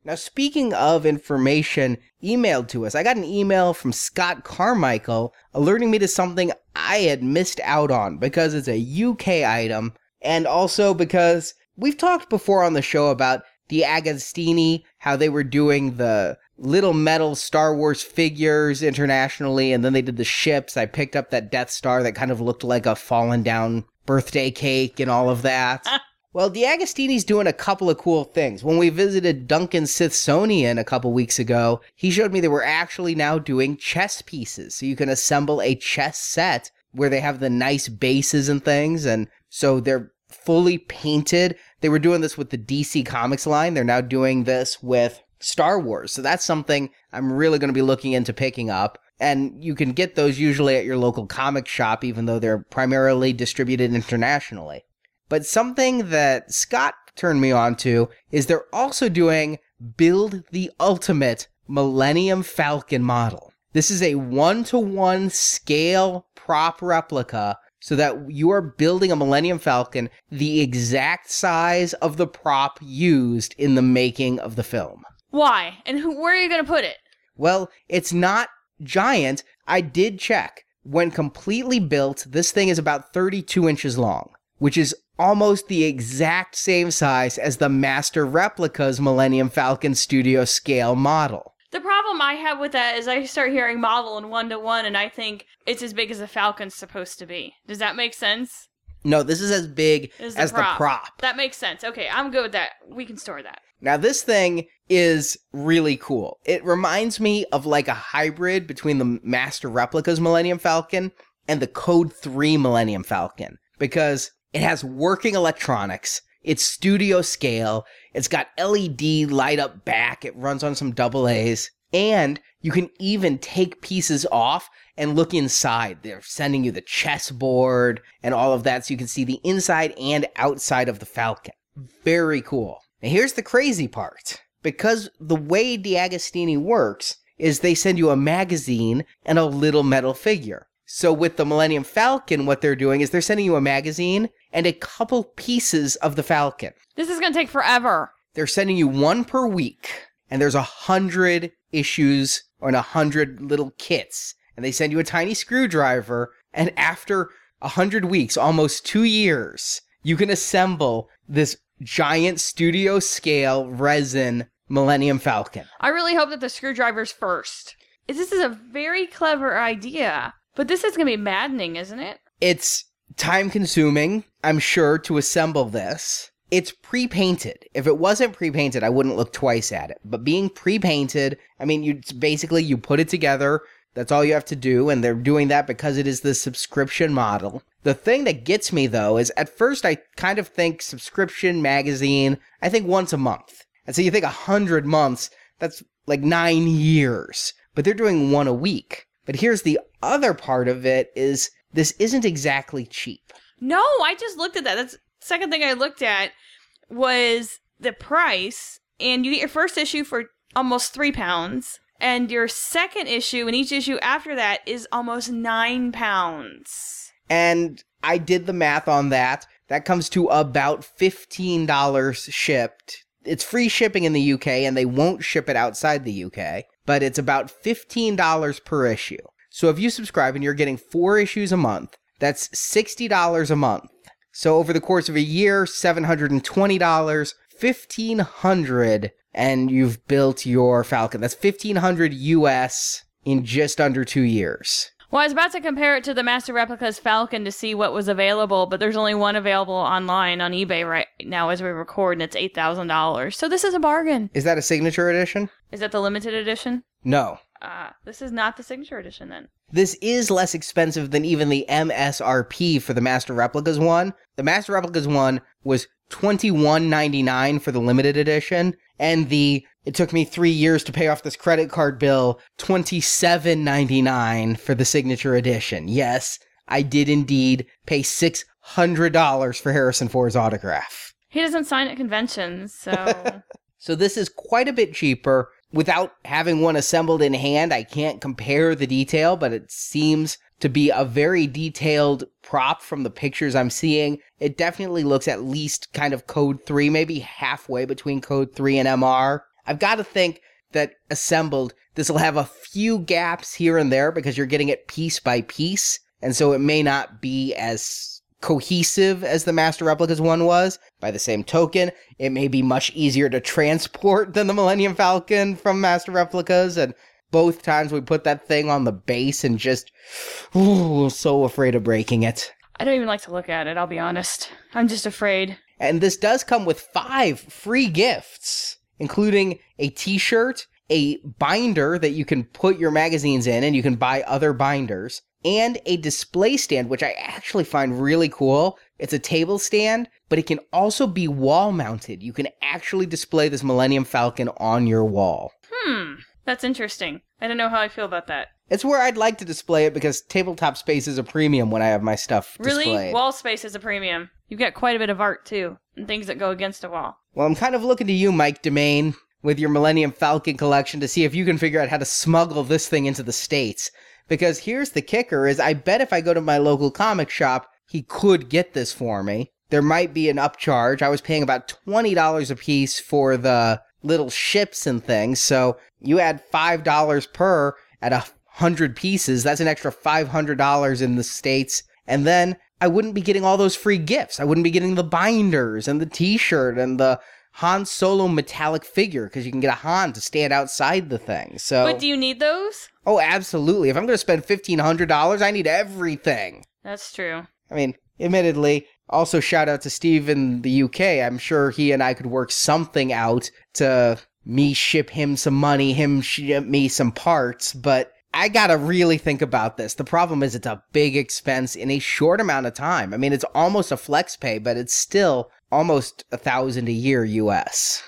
Now, speaking of information emailed to us, I got an email from Scott Carmichael alerting me to something I had missed out on because it's a UK item and also because we've talked before on the show about DeAgostini, how they were doing the little metal Star Wars figures internationally, and then they did the ships. I picked up that Death Star that kind of looked like a fallen down birthday cake and all of that. well, DeAgostini's doing a couple of cool things. When we visited Duncan Smithsonian a couple weeks ago, he showed me they were actually now doing chess pieces. So you can assemble a chess set where they have the nice bases and things, and so they're fully painted. They were doing this with the DC Comics line. They're now doing this with Star Wars. So that's something I'm really going to be looking into picking up. And you can get those usually at your local comic shop, even though they're primarily distributed internationally. But something that Scott turned me on to is they're also doing Build the Ultimate Millennium Falcon model. This is a one to one scale prop replica so that you are building a Millennium Falcon the exact size of the prop used in the making of the film. Why? And who, where are you going to put it? Well, it's not giant. I did check. When completely built, this thing is about 32 inches long, which is almost the exact same size as the Master Replica's Millennium Falcon Studio scale model. The problem I have with that is I start hearing model and one to one, and I think it's as big as the Falcon's supposed to be. Does that make sense? No, this is as big as, the, as prop. the prop. That makes sense. Okay, I'm good with that. We can store that. Now, this thing is really cool. It reminds me of like a hybrid between the Master Replica's Millennium Falcon and the Code 3 Millennium Falcon because it has working electronics. It's studio scale. It's got LED light up back. It runs on some double A's. And you can even take pieces off and look inside. They're sending you the chessboard and all of that so you can see the inside and outside of the Falcon. Very cool. Now here's the crazy part. Because the way DeAgostini works is they send you a magazine and a little metal figure. So with the Millennium Falcon, what they're doing is they're sending you a magazine and a couple pieces of the Falcon. This is going to take forever. They're sending you one per week, and there's a hundred issues or a hundred little kits. And they send you a tiny screwdriver, and after a hundred weeks, almost two years, you can assemble this giant studio scale resin Millennium Falcon. I really hope that the screwdriver's first. This is a very clever idea, but this is going to be maddening, isn't it? It's time consuming, I'm sure, to assemble this. It's pre painted. If it wasn't pre painted, I wouldn't look twice at it. But being pre painted, I mean, you basically you put it together. That's all you have to do, and they're doing that because it is the subscription model. The thing that gets me though is at first I kind of think subscription magazine, I think once a month. And so you think a hundred months, that's like nine years. But they're doing one a week. But here's the other part of it is this isn't exactly cheap. No, I just looked at that. That's second thing I looked at was the price, and you get your first issue for almost three pounds, and your second issue and each issue after that is almost nine pounds. And I did the math on that. That comes to about $15 shipped. It's free shipping in the UK and they won't ship it outside the UK, but it's about $15 per issue. So if you subscribe and you're getting four issues a month, that's $60 a month. So over the course of a year, $720, 1500 and you've built your Falcon. That's 1500 US in just under 2 years. Well, I was about to compare it to the Master Replicas Falcon to see what was available, but there's only one available online on eBay right now as we record, and it's eight thousand dollars. So this is a bargain. Is that a signature edition? Is that the limited edition? No. Ah, this is not the signature edition then. This is less expensive than even the MSRP for the Master Replicas one. The Master Replicas one was $21.99 for the limited edition, and the it took me three years to pay off this credit card bill, $27.99 for the signature edition. Yes, I did indeed pay $600 for Harrison Ford's autograph. He doesn't sign at conventions, so So this is quite a bit cheaper. Without having one assembled in hand, I can't compare the detail, but it seems to be a very detailed prop from the pictures I'm seeing. It definitely looks at least kind of code 3, maybe halfway between code 3 and MR. I've got to think that assembled, this will have a few gaps here and there because you're getting it piece by piece. And so it may not be as cohesive as the Master Replicas one was. By the same token, it may be much easier to transport than the Millennium Falcon from Master Replicas. And both times we put that thing on the base and just, ooh, so afraid of breaking it. I don't even like to look at it, I'll be honest. I'm just afraid. And this does come with five free gifts, including a t shirt, a binder that you can put your magazines in, and you can buy other binders, and a display stand, which I actually find really cool. It's a table stand, but it can also be wall mounted. You can actually display this Millennium Falcon on your wall. Hmm, that's interesting. I don't know how I feel about that. It's where I'd like to display it because tabletop space is a premium when I have my stuff Really? displayed. Wall space is a premium. You've got quite a bit of art too, and things that go against a wall. Well, I'm kind of looking to you, Mike Domain, with your Millennium Falcon collection to see if you can figure out how to smuggle this thing into the States. Because here's the kicker is I bet if I go to my local comic shop, he could get this for me. There might be an upcharge. I was paying about $20 a piece for the little ships and things. So you add $5 per at a hundred pieces. That's an extra $500 in the States. And then I wouldn't be getting all those free gifts. I wouldn't be getting the binders and the t-shirt and the Han Solo metallic figure because you can get a Han to stand outside the thing. So, But do you need those? oh, absolutely. If I'm going to spend fifteen hundred dollars, I need everything. That's true. I mean, admittedly, also shout out to Steve in the UK. I'm sure he and I could work something out to me ship him some money, him ship me some parts. But I gotta really think about this. The problem is it's a big expense in a short amount of time. I mean, it's almost a flex pay, but it's still almost a thousand a year US.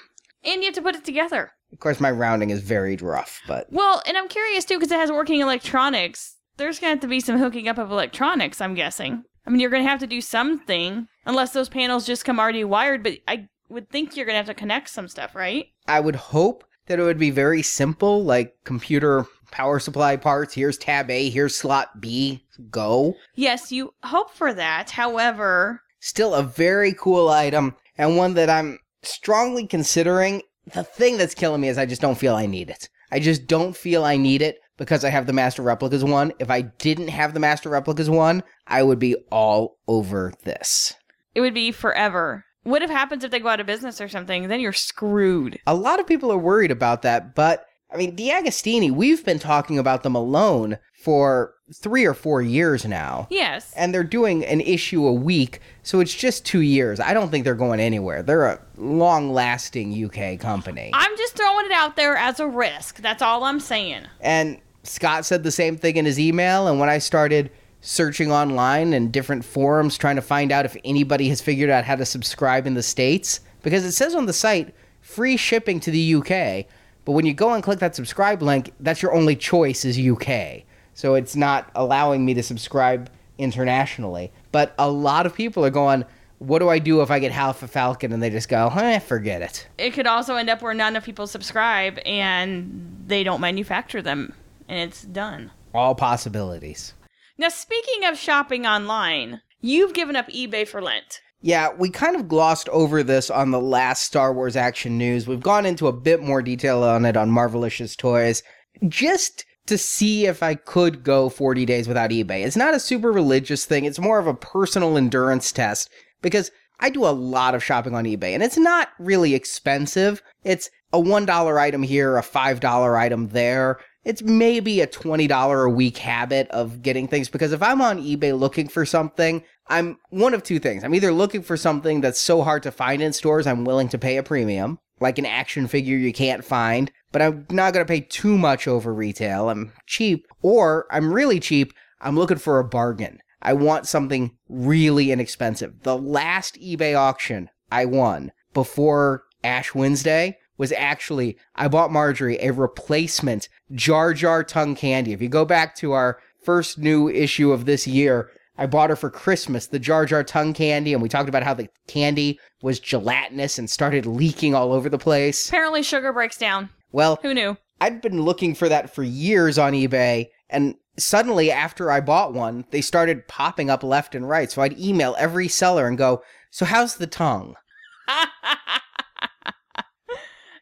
And you have to put it together. Of course, my rounding is very rough, but Well, and I'm curious too because it has working electronics. There's to have to be some hooking up of electronics, I'm guessing. I mean, you're going to have to do something unless those panels just come already wired, but I would think you're going to have to connect some stuff, right? I would hope that it would be very simple, like computer power supply parts. Here's tab A, here's slot B, go. Yes, you hope for that. However, Still a very cool item, and one that I'm strongly considering. The thing that's killing me is I just don't feel I need it. I just don't feel I need it because I have the Master Replicas one. If I didn't have the Master Replicas one, I would be all over this. it would be forever. What if happens if they go out of business or something? Then you're screwed. A lot of people are worried about that, but I mean, DeAgostini, we've been talking about them alone for three or four years now. Yes. And they're doing an issue a week, so it's just two years. I don't think they're going anywhere. They're a long lasting UK company. I'm just throwing it out there as a risk. That's all I'm saying. And Scott said the same thing in his email. And when I started searching online and different forums trying to find out if anybody has figured out how to subscribe in the States, because it says on the site free shipping to the UK, but when you go and click that subscribe link, that's your only choice is UK. So it's not allowing me to subscribe internationally. But a lot of people are going, what do I do if I get Half a Falcon? And they just go, eh, forget it. It could also end up where not enough people subscribe and they don't manufacture them and it's done. All possibilities. Now, speaking of shopping online, you've given up eBay for Lent. Yeah, we kind of glossed over this on the last Star Wars action news. We've gone into a bit more detail on it on Marvelicious Toys, just to see if I could go 40 days without eBay. It's not a super religious thing, it's more of a personal endurance test because I do a lot of shopping on eBay and it's not really expensive. It's a $1 item here, a $5 item there. It's maybe a $20 a week habit of getting things because if I'm on eBay looking for something, I'm one of two things. I'm either looking for something that's so hard to find in stores, I'm willing to pay a premium, like an action figure you can't find, but I'm not going to pay too much over retail. I'm cheap, or I'm really cheap. I'm looking for a bargain. I want something really inexpensive. The last eBay auction I won before Ash Wednesday was actually I bought Marjorie a replacement Jar Jar tongue candy. If you go back to our first new issue of this year, I bought her for Christmas the Jar Jar tongue candy, and we talked about how the candy was gelatinous and started leaking all over the place. Apparently, sugar breaks down. Well, Who knew? I'd been looking for that for years on eBay, and suddenly after I bought one, they started popping up left and right. So I'd email every seller and go, So how's the tongue?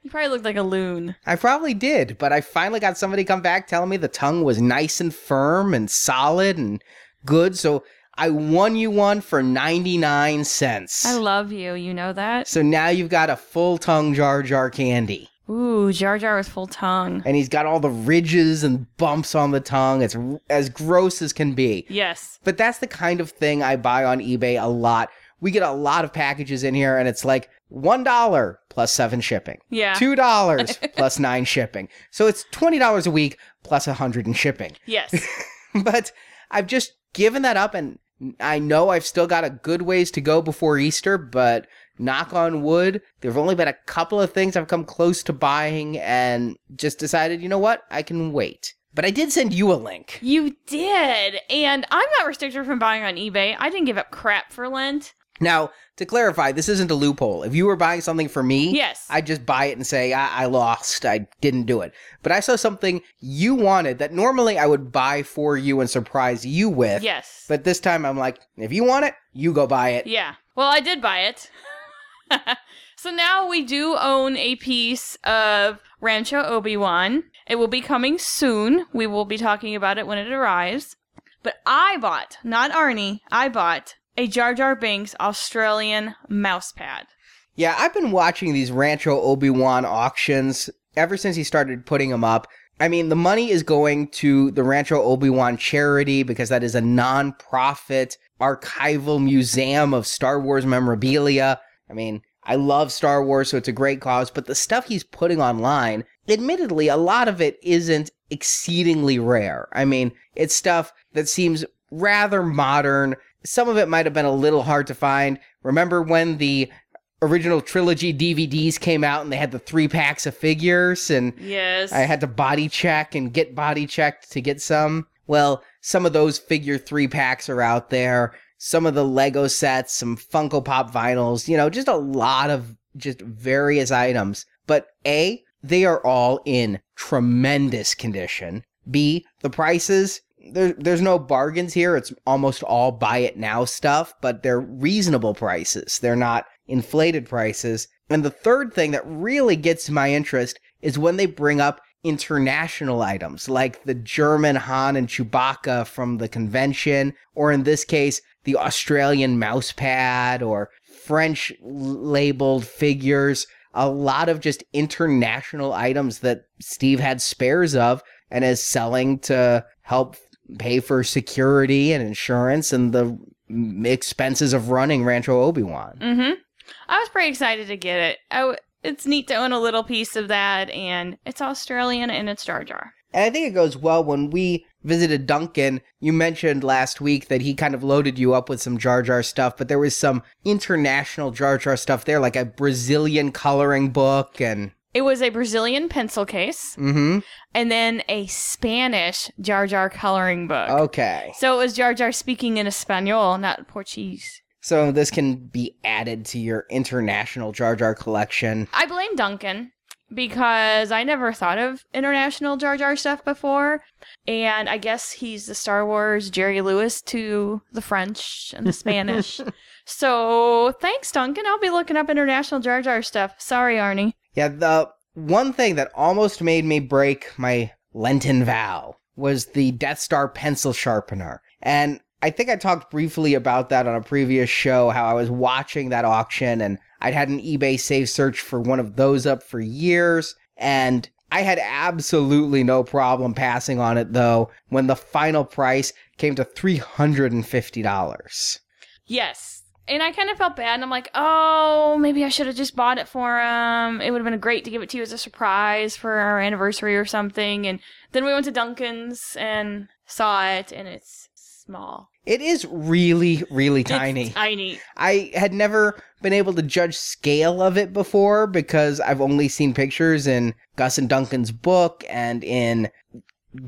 You probably looked like a loon. I probably did, but I finally got somebody come back telling me the tongue was nice and firm and solid and good. So I won you one for 99 cents. I love you. You know that? so now you've got a full tongue Jar Jar candy. Ooh, Jar Jar with full tongue. And he's got all the ridges and bumps on the tongue. It's r- as gross as can be. Yes. But that's the kind of thing I buy on eBay a lot. We get a lot of packages in here, and it's like $1 plus seven shipping. Yeah. $2 plus nine shipping. So it's $20 a week plus a 100 in shipping. Yes. but I've just given that up, and I know I've still got a good ways to go before Easter, but knock on wood, there have only been a couple of things I've come close to buying and just decided, you know what, I can wait. But I did send you a link. you did. And I'm not restricted from buying on eBay. I didn't give up crap for Lent. Now, to clarify, this isn't a loophole. If you were buying something for me, Yes. I'd just buy it and say, I-, I lost, I didn't do it. But I saw something you wanted that normally I would buy for you and surprise you with. Yes. But this time I'm like, if you want it, you go buy it. Yeah. Well, I did buy it. so now we do own a piece of Rancho Obi-Wan. It will be coming soon. We will be talking about it when it arrives. But I bought, not Arnie, I bought a Jar Jar Binks Australian mouse pad. Yeah, I've been watching these Rancho Obi-Wan auctions ever since he started putting them up. I mean, the money is going to the Rancho Obi-Wan charity because that is a non-profit archival museum of Star Wars memorabilia. I mean, I love Star Wars, so it's a great cause, but the stuff he's putting online, admittedly, a lot of it isn't exceedingly rare. I mean, it's stuff that seems rather modern. Some of it might have been a little hard to find. Remember when the original trilogy DVDs came out and they had the three packs of figures and Yes. I had to body check and get body checked to get some. Well, some of those figure three packs are out there. Some of the Lego sets, some Funko Pop vinyls, you know, just a lot of just various items. But A, they are all in tremendous condition. B, the prices, there, there's no bargains here. It's almost all buy it now stuff, but they're reasonable prices. They're not inflated prices. And the third thing that really gets my interest is when they bring up international items like the German Han and Chewbacca from the convention, or in this case, the Australian mouse pad or French labeled figures. A lot of just international items that Steve had spares of and is selling to help pay for security and insurance and the expenses of running Rancho Obi Wan. Mm-hmm. I was pretty excited to get it. W- it's neat to own a little piece of that, and it's Australian and it's Jar Jar. And I think it goes well when we visited Duncan. You mentioned last week that he kind of loaded you up with some Jar Jar stuff, but there was some international Jar Jar stuff there, like a Brazilian coloring book and. It was a Brazilian pencil case, Mm and then a Spanish Jar Jar coloring book. Okay. So it was Jar Jar speaking in Espanol, not Portuguese. So this can be added to your international Jar Jar collection. I blame Duncan because I never thought of international Jar Jar stuff before. And I guess he's the Star Wars Jerry Lewis to the French and the Spanish. so thanks, Duncan. I'll be looking up international Jar Jar stuff. Sorry, Arnie. Yeah, the one thing that almost made me break my Lenten vow was the Death Star pencil sharpener. And I think I talked briefly about that on a previous show, how I was watching that auction and I'd had an eBay save search for one of those up for years. And I had absolutely no problem passing on it though when the final price came to $350. Yes. And I kind of felt bad, and I'm like, oh, maybe I should have just bought it for him. It would have been great to give it to you as a surprise for our anniversary or something. And then we went to Duncan's and saw it, and it's small. It is really, really tiny. It's tiny. I had never been able to judge scale of it before because I've only seen pictures in Gus and Duncan's book and in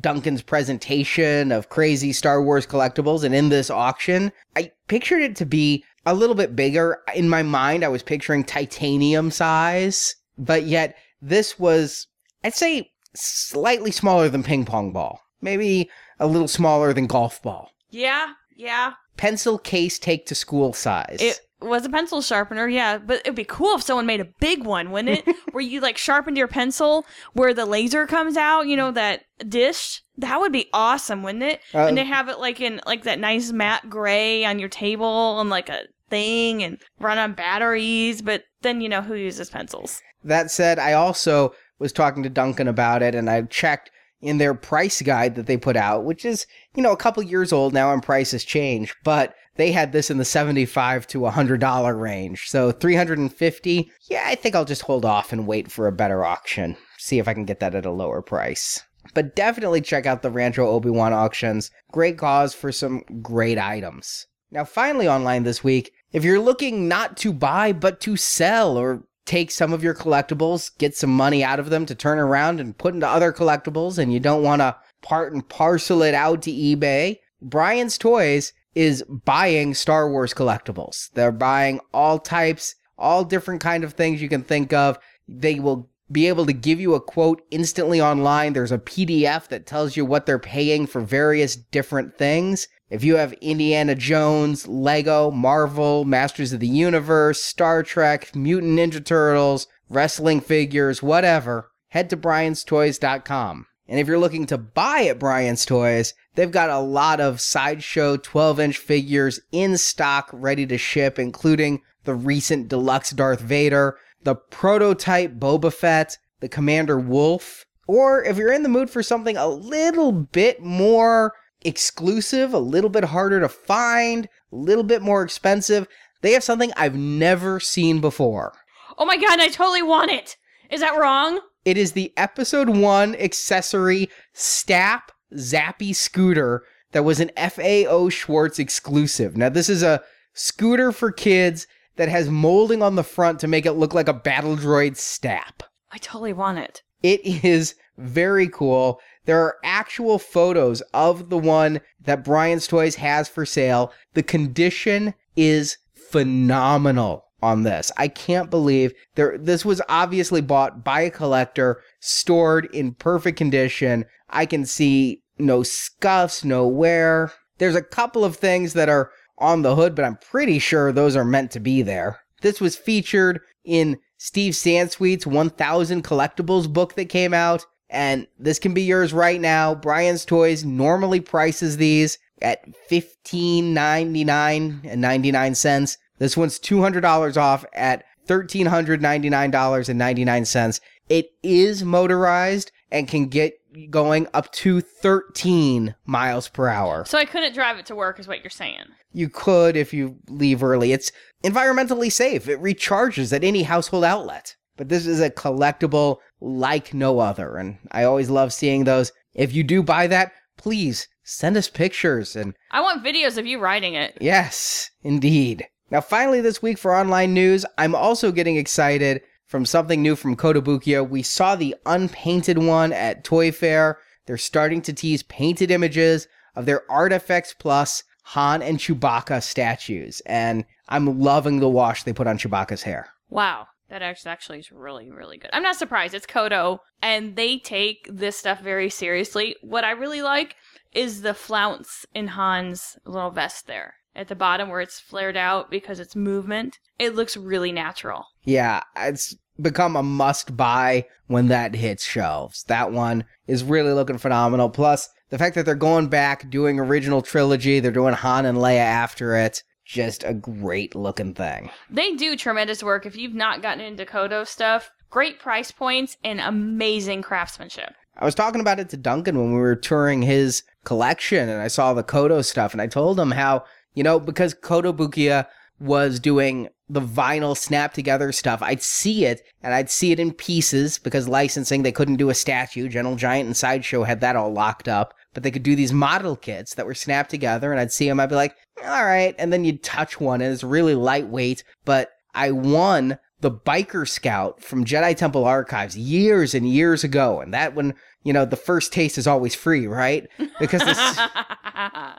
Duncan's presentation of crazy Star Wars collectibles and in this auction. I pictured it to be a little bit bigger. In my mind, I was picturing titanium size, but yet this was, I'd say, slightly smaller than ping pong ball. Maybe a little smaller than golf ball. Yeah, yeah. Pencil case take to school size. It was a pencil sharpener, yeah. But it'd be cool if someone made a big one, wouldn't it? where you like sharpened your pencil where the laser comes out, you know, that dish. That would be awesome, wouldn't it? Uh, and they have it like in like that nice matte gray on your table and like a thing and run on batteries. But then you know who uses pencils. That said, I also was talking to Duncan about it and I checked in their price guide that they put out, which is, you know, a couple years old now and prices change, but they had this in the 75 to $100 range. So 350, yeah, I think I'll just hold off and wait for a better auction. See if I can get that at a lower price. But definitely check out the Rancho Obi-Wan auctions. Great cause for some great items. Now, finally online this week, if you're looking not to buy but to sell or take some of your collectibles, get some money out of them to turn around and put into other collectibles, and you don't want to part and parcel it out to eBay, Brian's Toys is buying Star Wars collectibles. They're buying all types, all different kind of things you can think of. They will be able to give you a quote instantly online. There's a PDF that tells you what they're paying for various different things. If you have Indiana Jones, Lego, Marvel, Masters of the Universe, Star Trek, Mutant Ninja Turtles, wrestling figures, whatever, head to brianstoys.com. And if you're looking to buy at Brian's Toys, they've got a lot of sideshow 12 inch figures in stock ready to ship, including the recent deluxe Darth Vader, the prototype Boba Fett, the Commander Wolf, or if you're in the mood for something a little bit more exclusive, a little bit harder to find, a little bit more expensive, they have something I've never seen before. Oh my god, I totally want it. Is that wrong? It is the episode one accessory Stap Zappy scooter that was an FAO Schwarz exclusive. Now, this is a scooter for kids that has molding on the front to make it look like a battle droid Stap. I totally want it. It is very cool. There are actual photos of the one that Brian's Toys has for sale. The condition is phenomenal on this. I can't believe there this was obviously bought by a collector, stored in perfect condition. I can see no scuffs, no wear. There's a couple of things that are on the hood, but I'm pretty sure those are meant to be there. This was featured in Steve Sansweet's 1000 collectibles book that came out, and this can be yours right now. Brian's Toys normally prices these at $15.99 and 99 cents. This one's $200 off at $1,399.99. It is motorized and can get going up to 13 miles per hour. So I couldn't drive it to work, is what you're saying. You could if you leave early. It's environmentally safe. It recharges at any household outlet. But this is a collectible like no other. And I always love seeing those. If you do buy that, please send us pictures. And I want videos of you riding it. yes, indeed. Now, finally, this week for online news, I'm also getting excited from something new from Kotobukiya. We saw the unpainted one at Toy Fair. They're starting to tease painted images of their Artifacts Plus Han and Chewbacca statues. And I'm loving the wash they put on Chewbacca's hair. Wow. That actually is really, really good. I'm not surprised. It's Koto, and they take this stuff very seriously. What I really like is the flounce in Han's little vest there at the bottom where it's flared out because it's movement. It looks really natural. Yeah, it's become a must buy when that hits shelves. That one is really looking phenomenal. Plus, the fact that they're going back, doing original trilogy, they're doing Han and Leia after it. Just a great looking thing. They do tremendous work. If you've not gotten into Koto stuff, great price points and amazing craftsmanship. I was talking about it to Duncan when we were touring his collection and I saw the Koto stuff and I told him how, you know, because Kotobukiya was doing the vinyl snap together stuff, I'd see it and I'd see it in pieces because licensing, they couldn't do a statue. Gentle Giant and Sideshow had that all locked up, but they could do these model kits that were snapped together and I'd see them. I'd be like, all right. And then you'd touch one and it's really lightweight, but I won the biker scout from Jedi Temple Archives years and years ago. And that one, you know, the first taste is always free, right? Because as,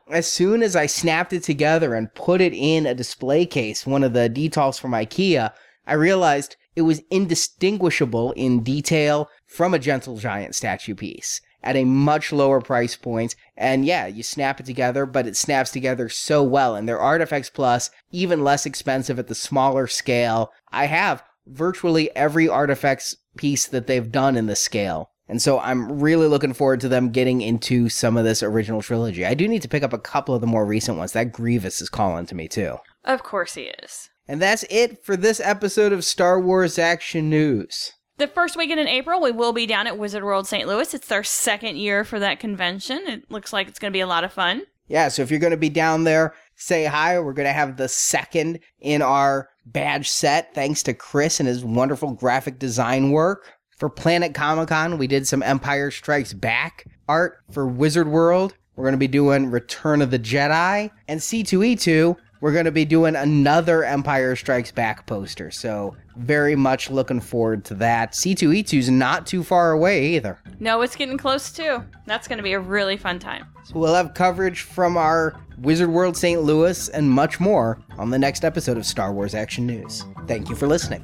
as soon as I snapped it together and put it in a display case, one of the Detolfs from IKEA, I realized it was indistinguishable in detail from a Gentle Giant statue piece at a much lower price point. And yeah, you snap it together, but it snaps together so well. And their Artifacts Plus, even less expensive at the smaller scale. I have virtually every Artifacts piece that they've done in this scale. And so I'm really looking forward to them getting into some of this original trilogy. I do need to pick up a couple of the more recent ones. That Grievous is calling to me too. Of course he is. And that's it for this episode of Star Wars Action News. The first weekend in April, we will be down at Wizard World St. Louis. It's their second year for that convention. It looks like it's going to be a lot of fun. Yeah, so if you're going to be down there, say hi. We're going to have the second in our badge set, thanks to Chris and his wonderful graphic design work. For Planet Comic Con, we did some Empire Strikes Back art. For Wizard World, we're going to be doing Return of the Jedi. And C2E2, we're going to be doing another Empire Strikes Back poster. So, very much looking forward to that. C2E2's not too far away either. No, it's getting close too. That's going to be a really fun time. So, we'll have coverage from our Wizard World St. Louis and much more on the next episode of Star Wars Action News. Thank you for listening.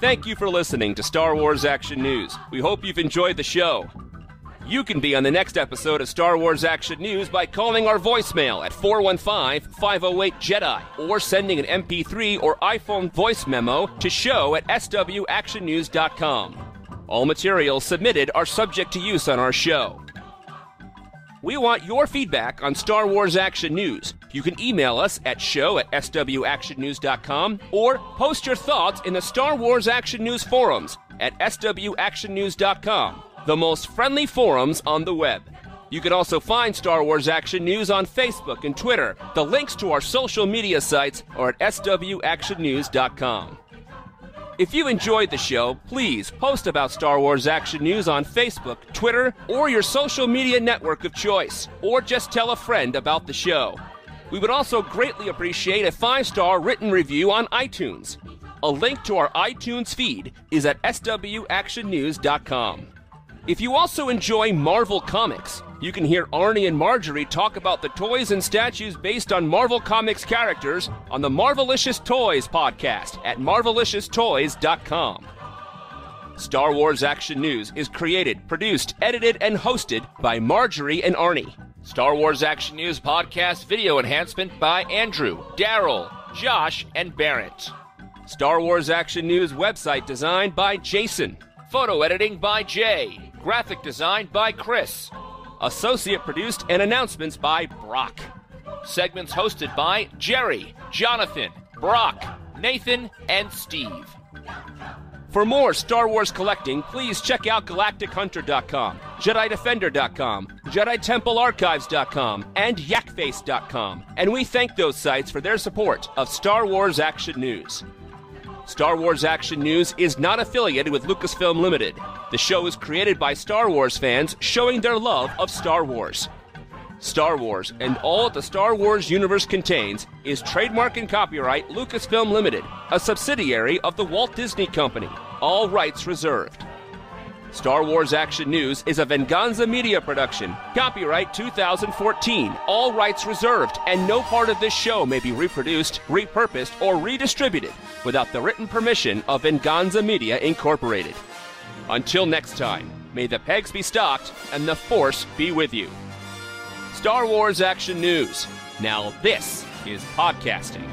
Thank you for listening to Star Wars Action News. We hope you've enjoyed the show. You can be on the next episode of Star Wars Action News by calling our voicemail at 415 508 Jedi or sending an MP3 or iPhone voice memo to show at swactionnews.com. All materials submitted are subject to use on our show. We want your feedback on Star Wars Action News. You can email us at show at swactionnews.com or post your thoughts in the Star Wars Action News forums at swactionnews.com, the most friendly forums on the web. You can also find Star Wars Action News on Facebook and Twitter. The links to our social media sites are at swactionnews.com. If you enjoyed the show, please post about Star Wars Action News on Facebook, Twitter, or your social media network of choice, or just tell a friend about the show. We would also greatly appreciate a five star written review on iTunes. A link to our iTunes feed is at swactionnews.com. If you also enjoy Marvel Comics, you can hear Arnie and Marjorie talk about the toys and statues based on Marvel Comics characters on the Marvelicious Toys podcast at marvelicioustoys.com. Star Wars Action News is created, produced, edited, and hosted by Marjorie and Arnie. Star Wars Action News podcast video enhancement by Andrew, Daryl, Josh, and Barrett. Star Wars Action News website designed by Jason. Photo editing by Jay. Graphic design by Chris. Associate produced and announcements by Brock. Segments hosted by Jerry, Jonathan, Brock, Nathan, and Steve. For more Star Wars collecting, please check out GalacticHunter.com, JediDefender.com, JediTempleArchives.com, and YakFace.com. And we thank those sites for their support of Star Wars Action News. Star Wars Action News is not affiliated with Lucasfilm Limited. The show is created by Star Wars fans showing their love of Star Wars. Star Wars and all that the Star Wars universe contains is trademark and copyright Lucasfilm Limited, a subsidiary of the Walt Disney Company. All rights reserved. Star Wars Action News is a Venganza Media production. Copyright 2014. All rights reserved, and no part of this show may be reproduced, repurposed, or redistributed without the written permission of Venganza Media Incorporated. Until next time, may the pegs be stocked and the Force be with you. Star Wars Action News. Now, this is podcasting.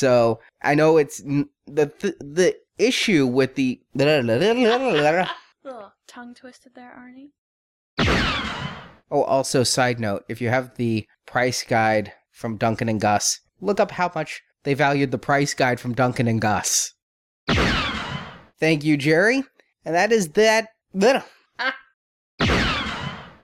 So I know it's n- the th- the issue with the. Little tongue twisted there, Arnie. Oh, also, side note: if you have the price guide from Duncan and Gus, look up how much they valued the price guide from Duncan and Gus. Thank you, Jerry, and that is that.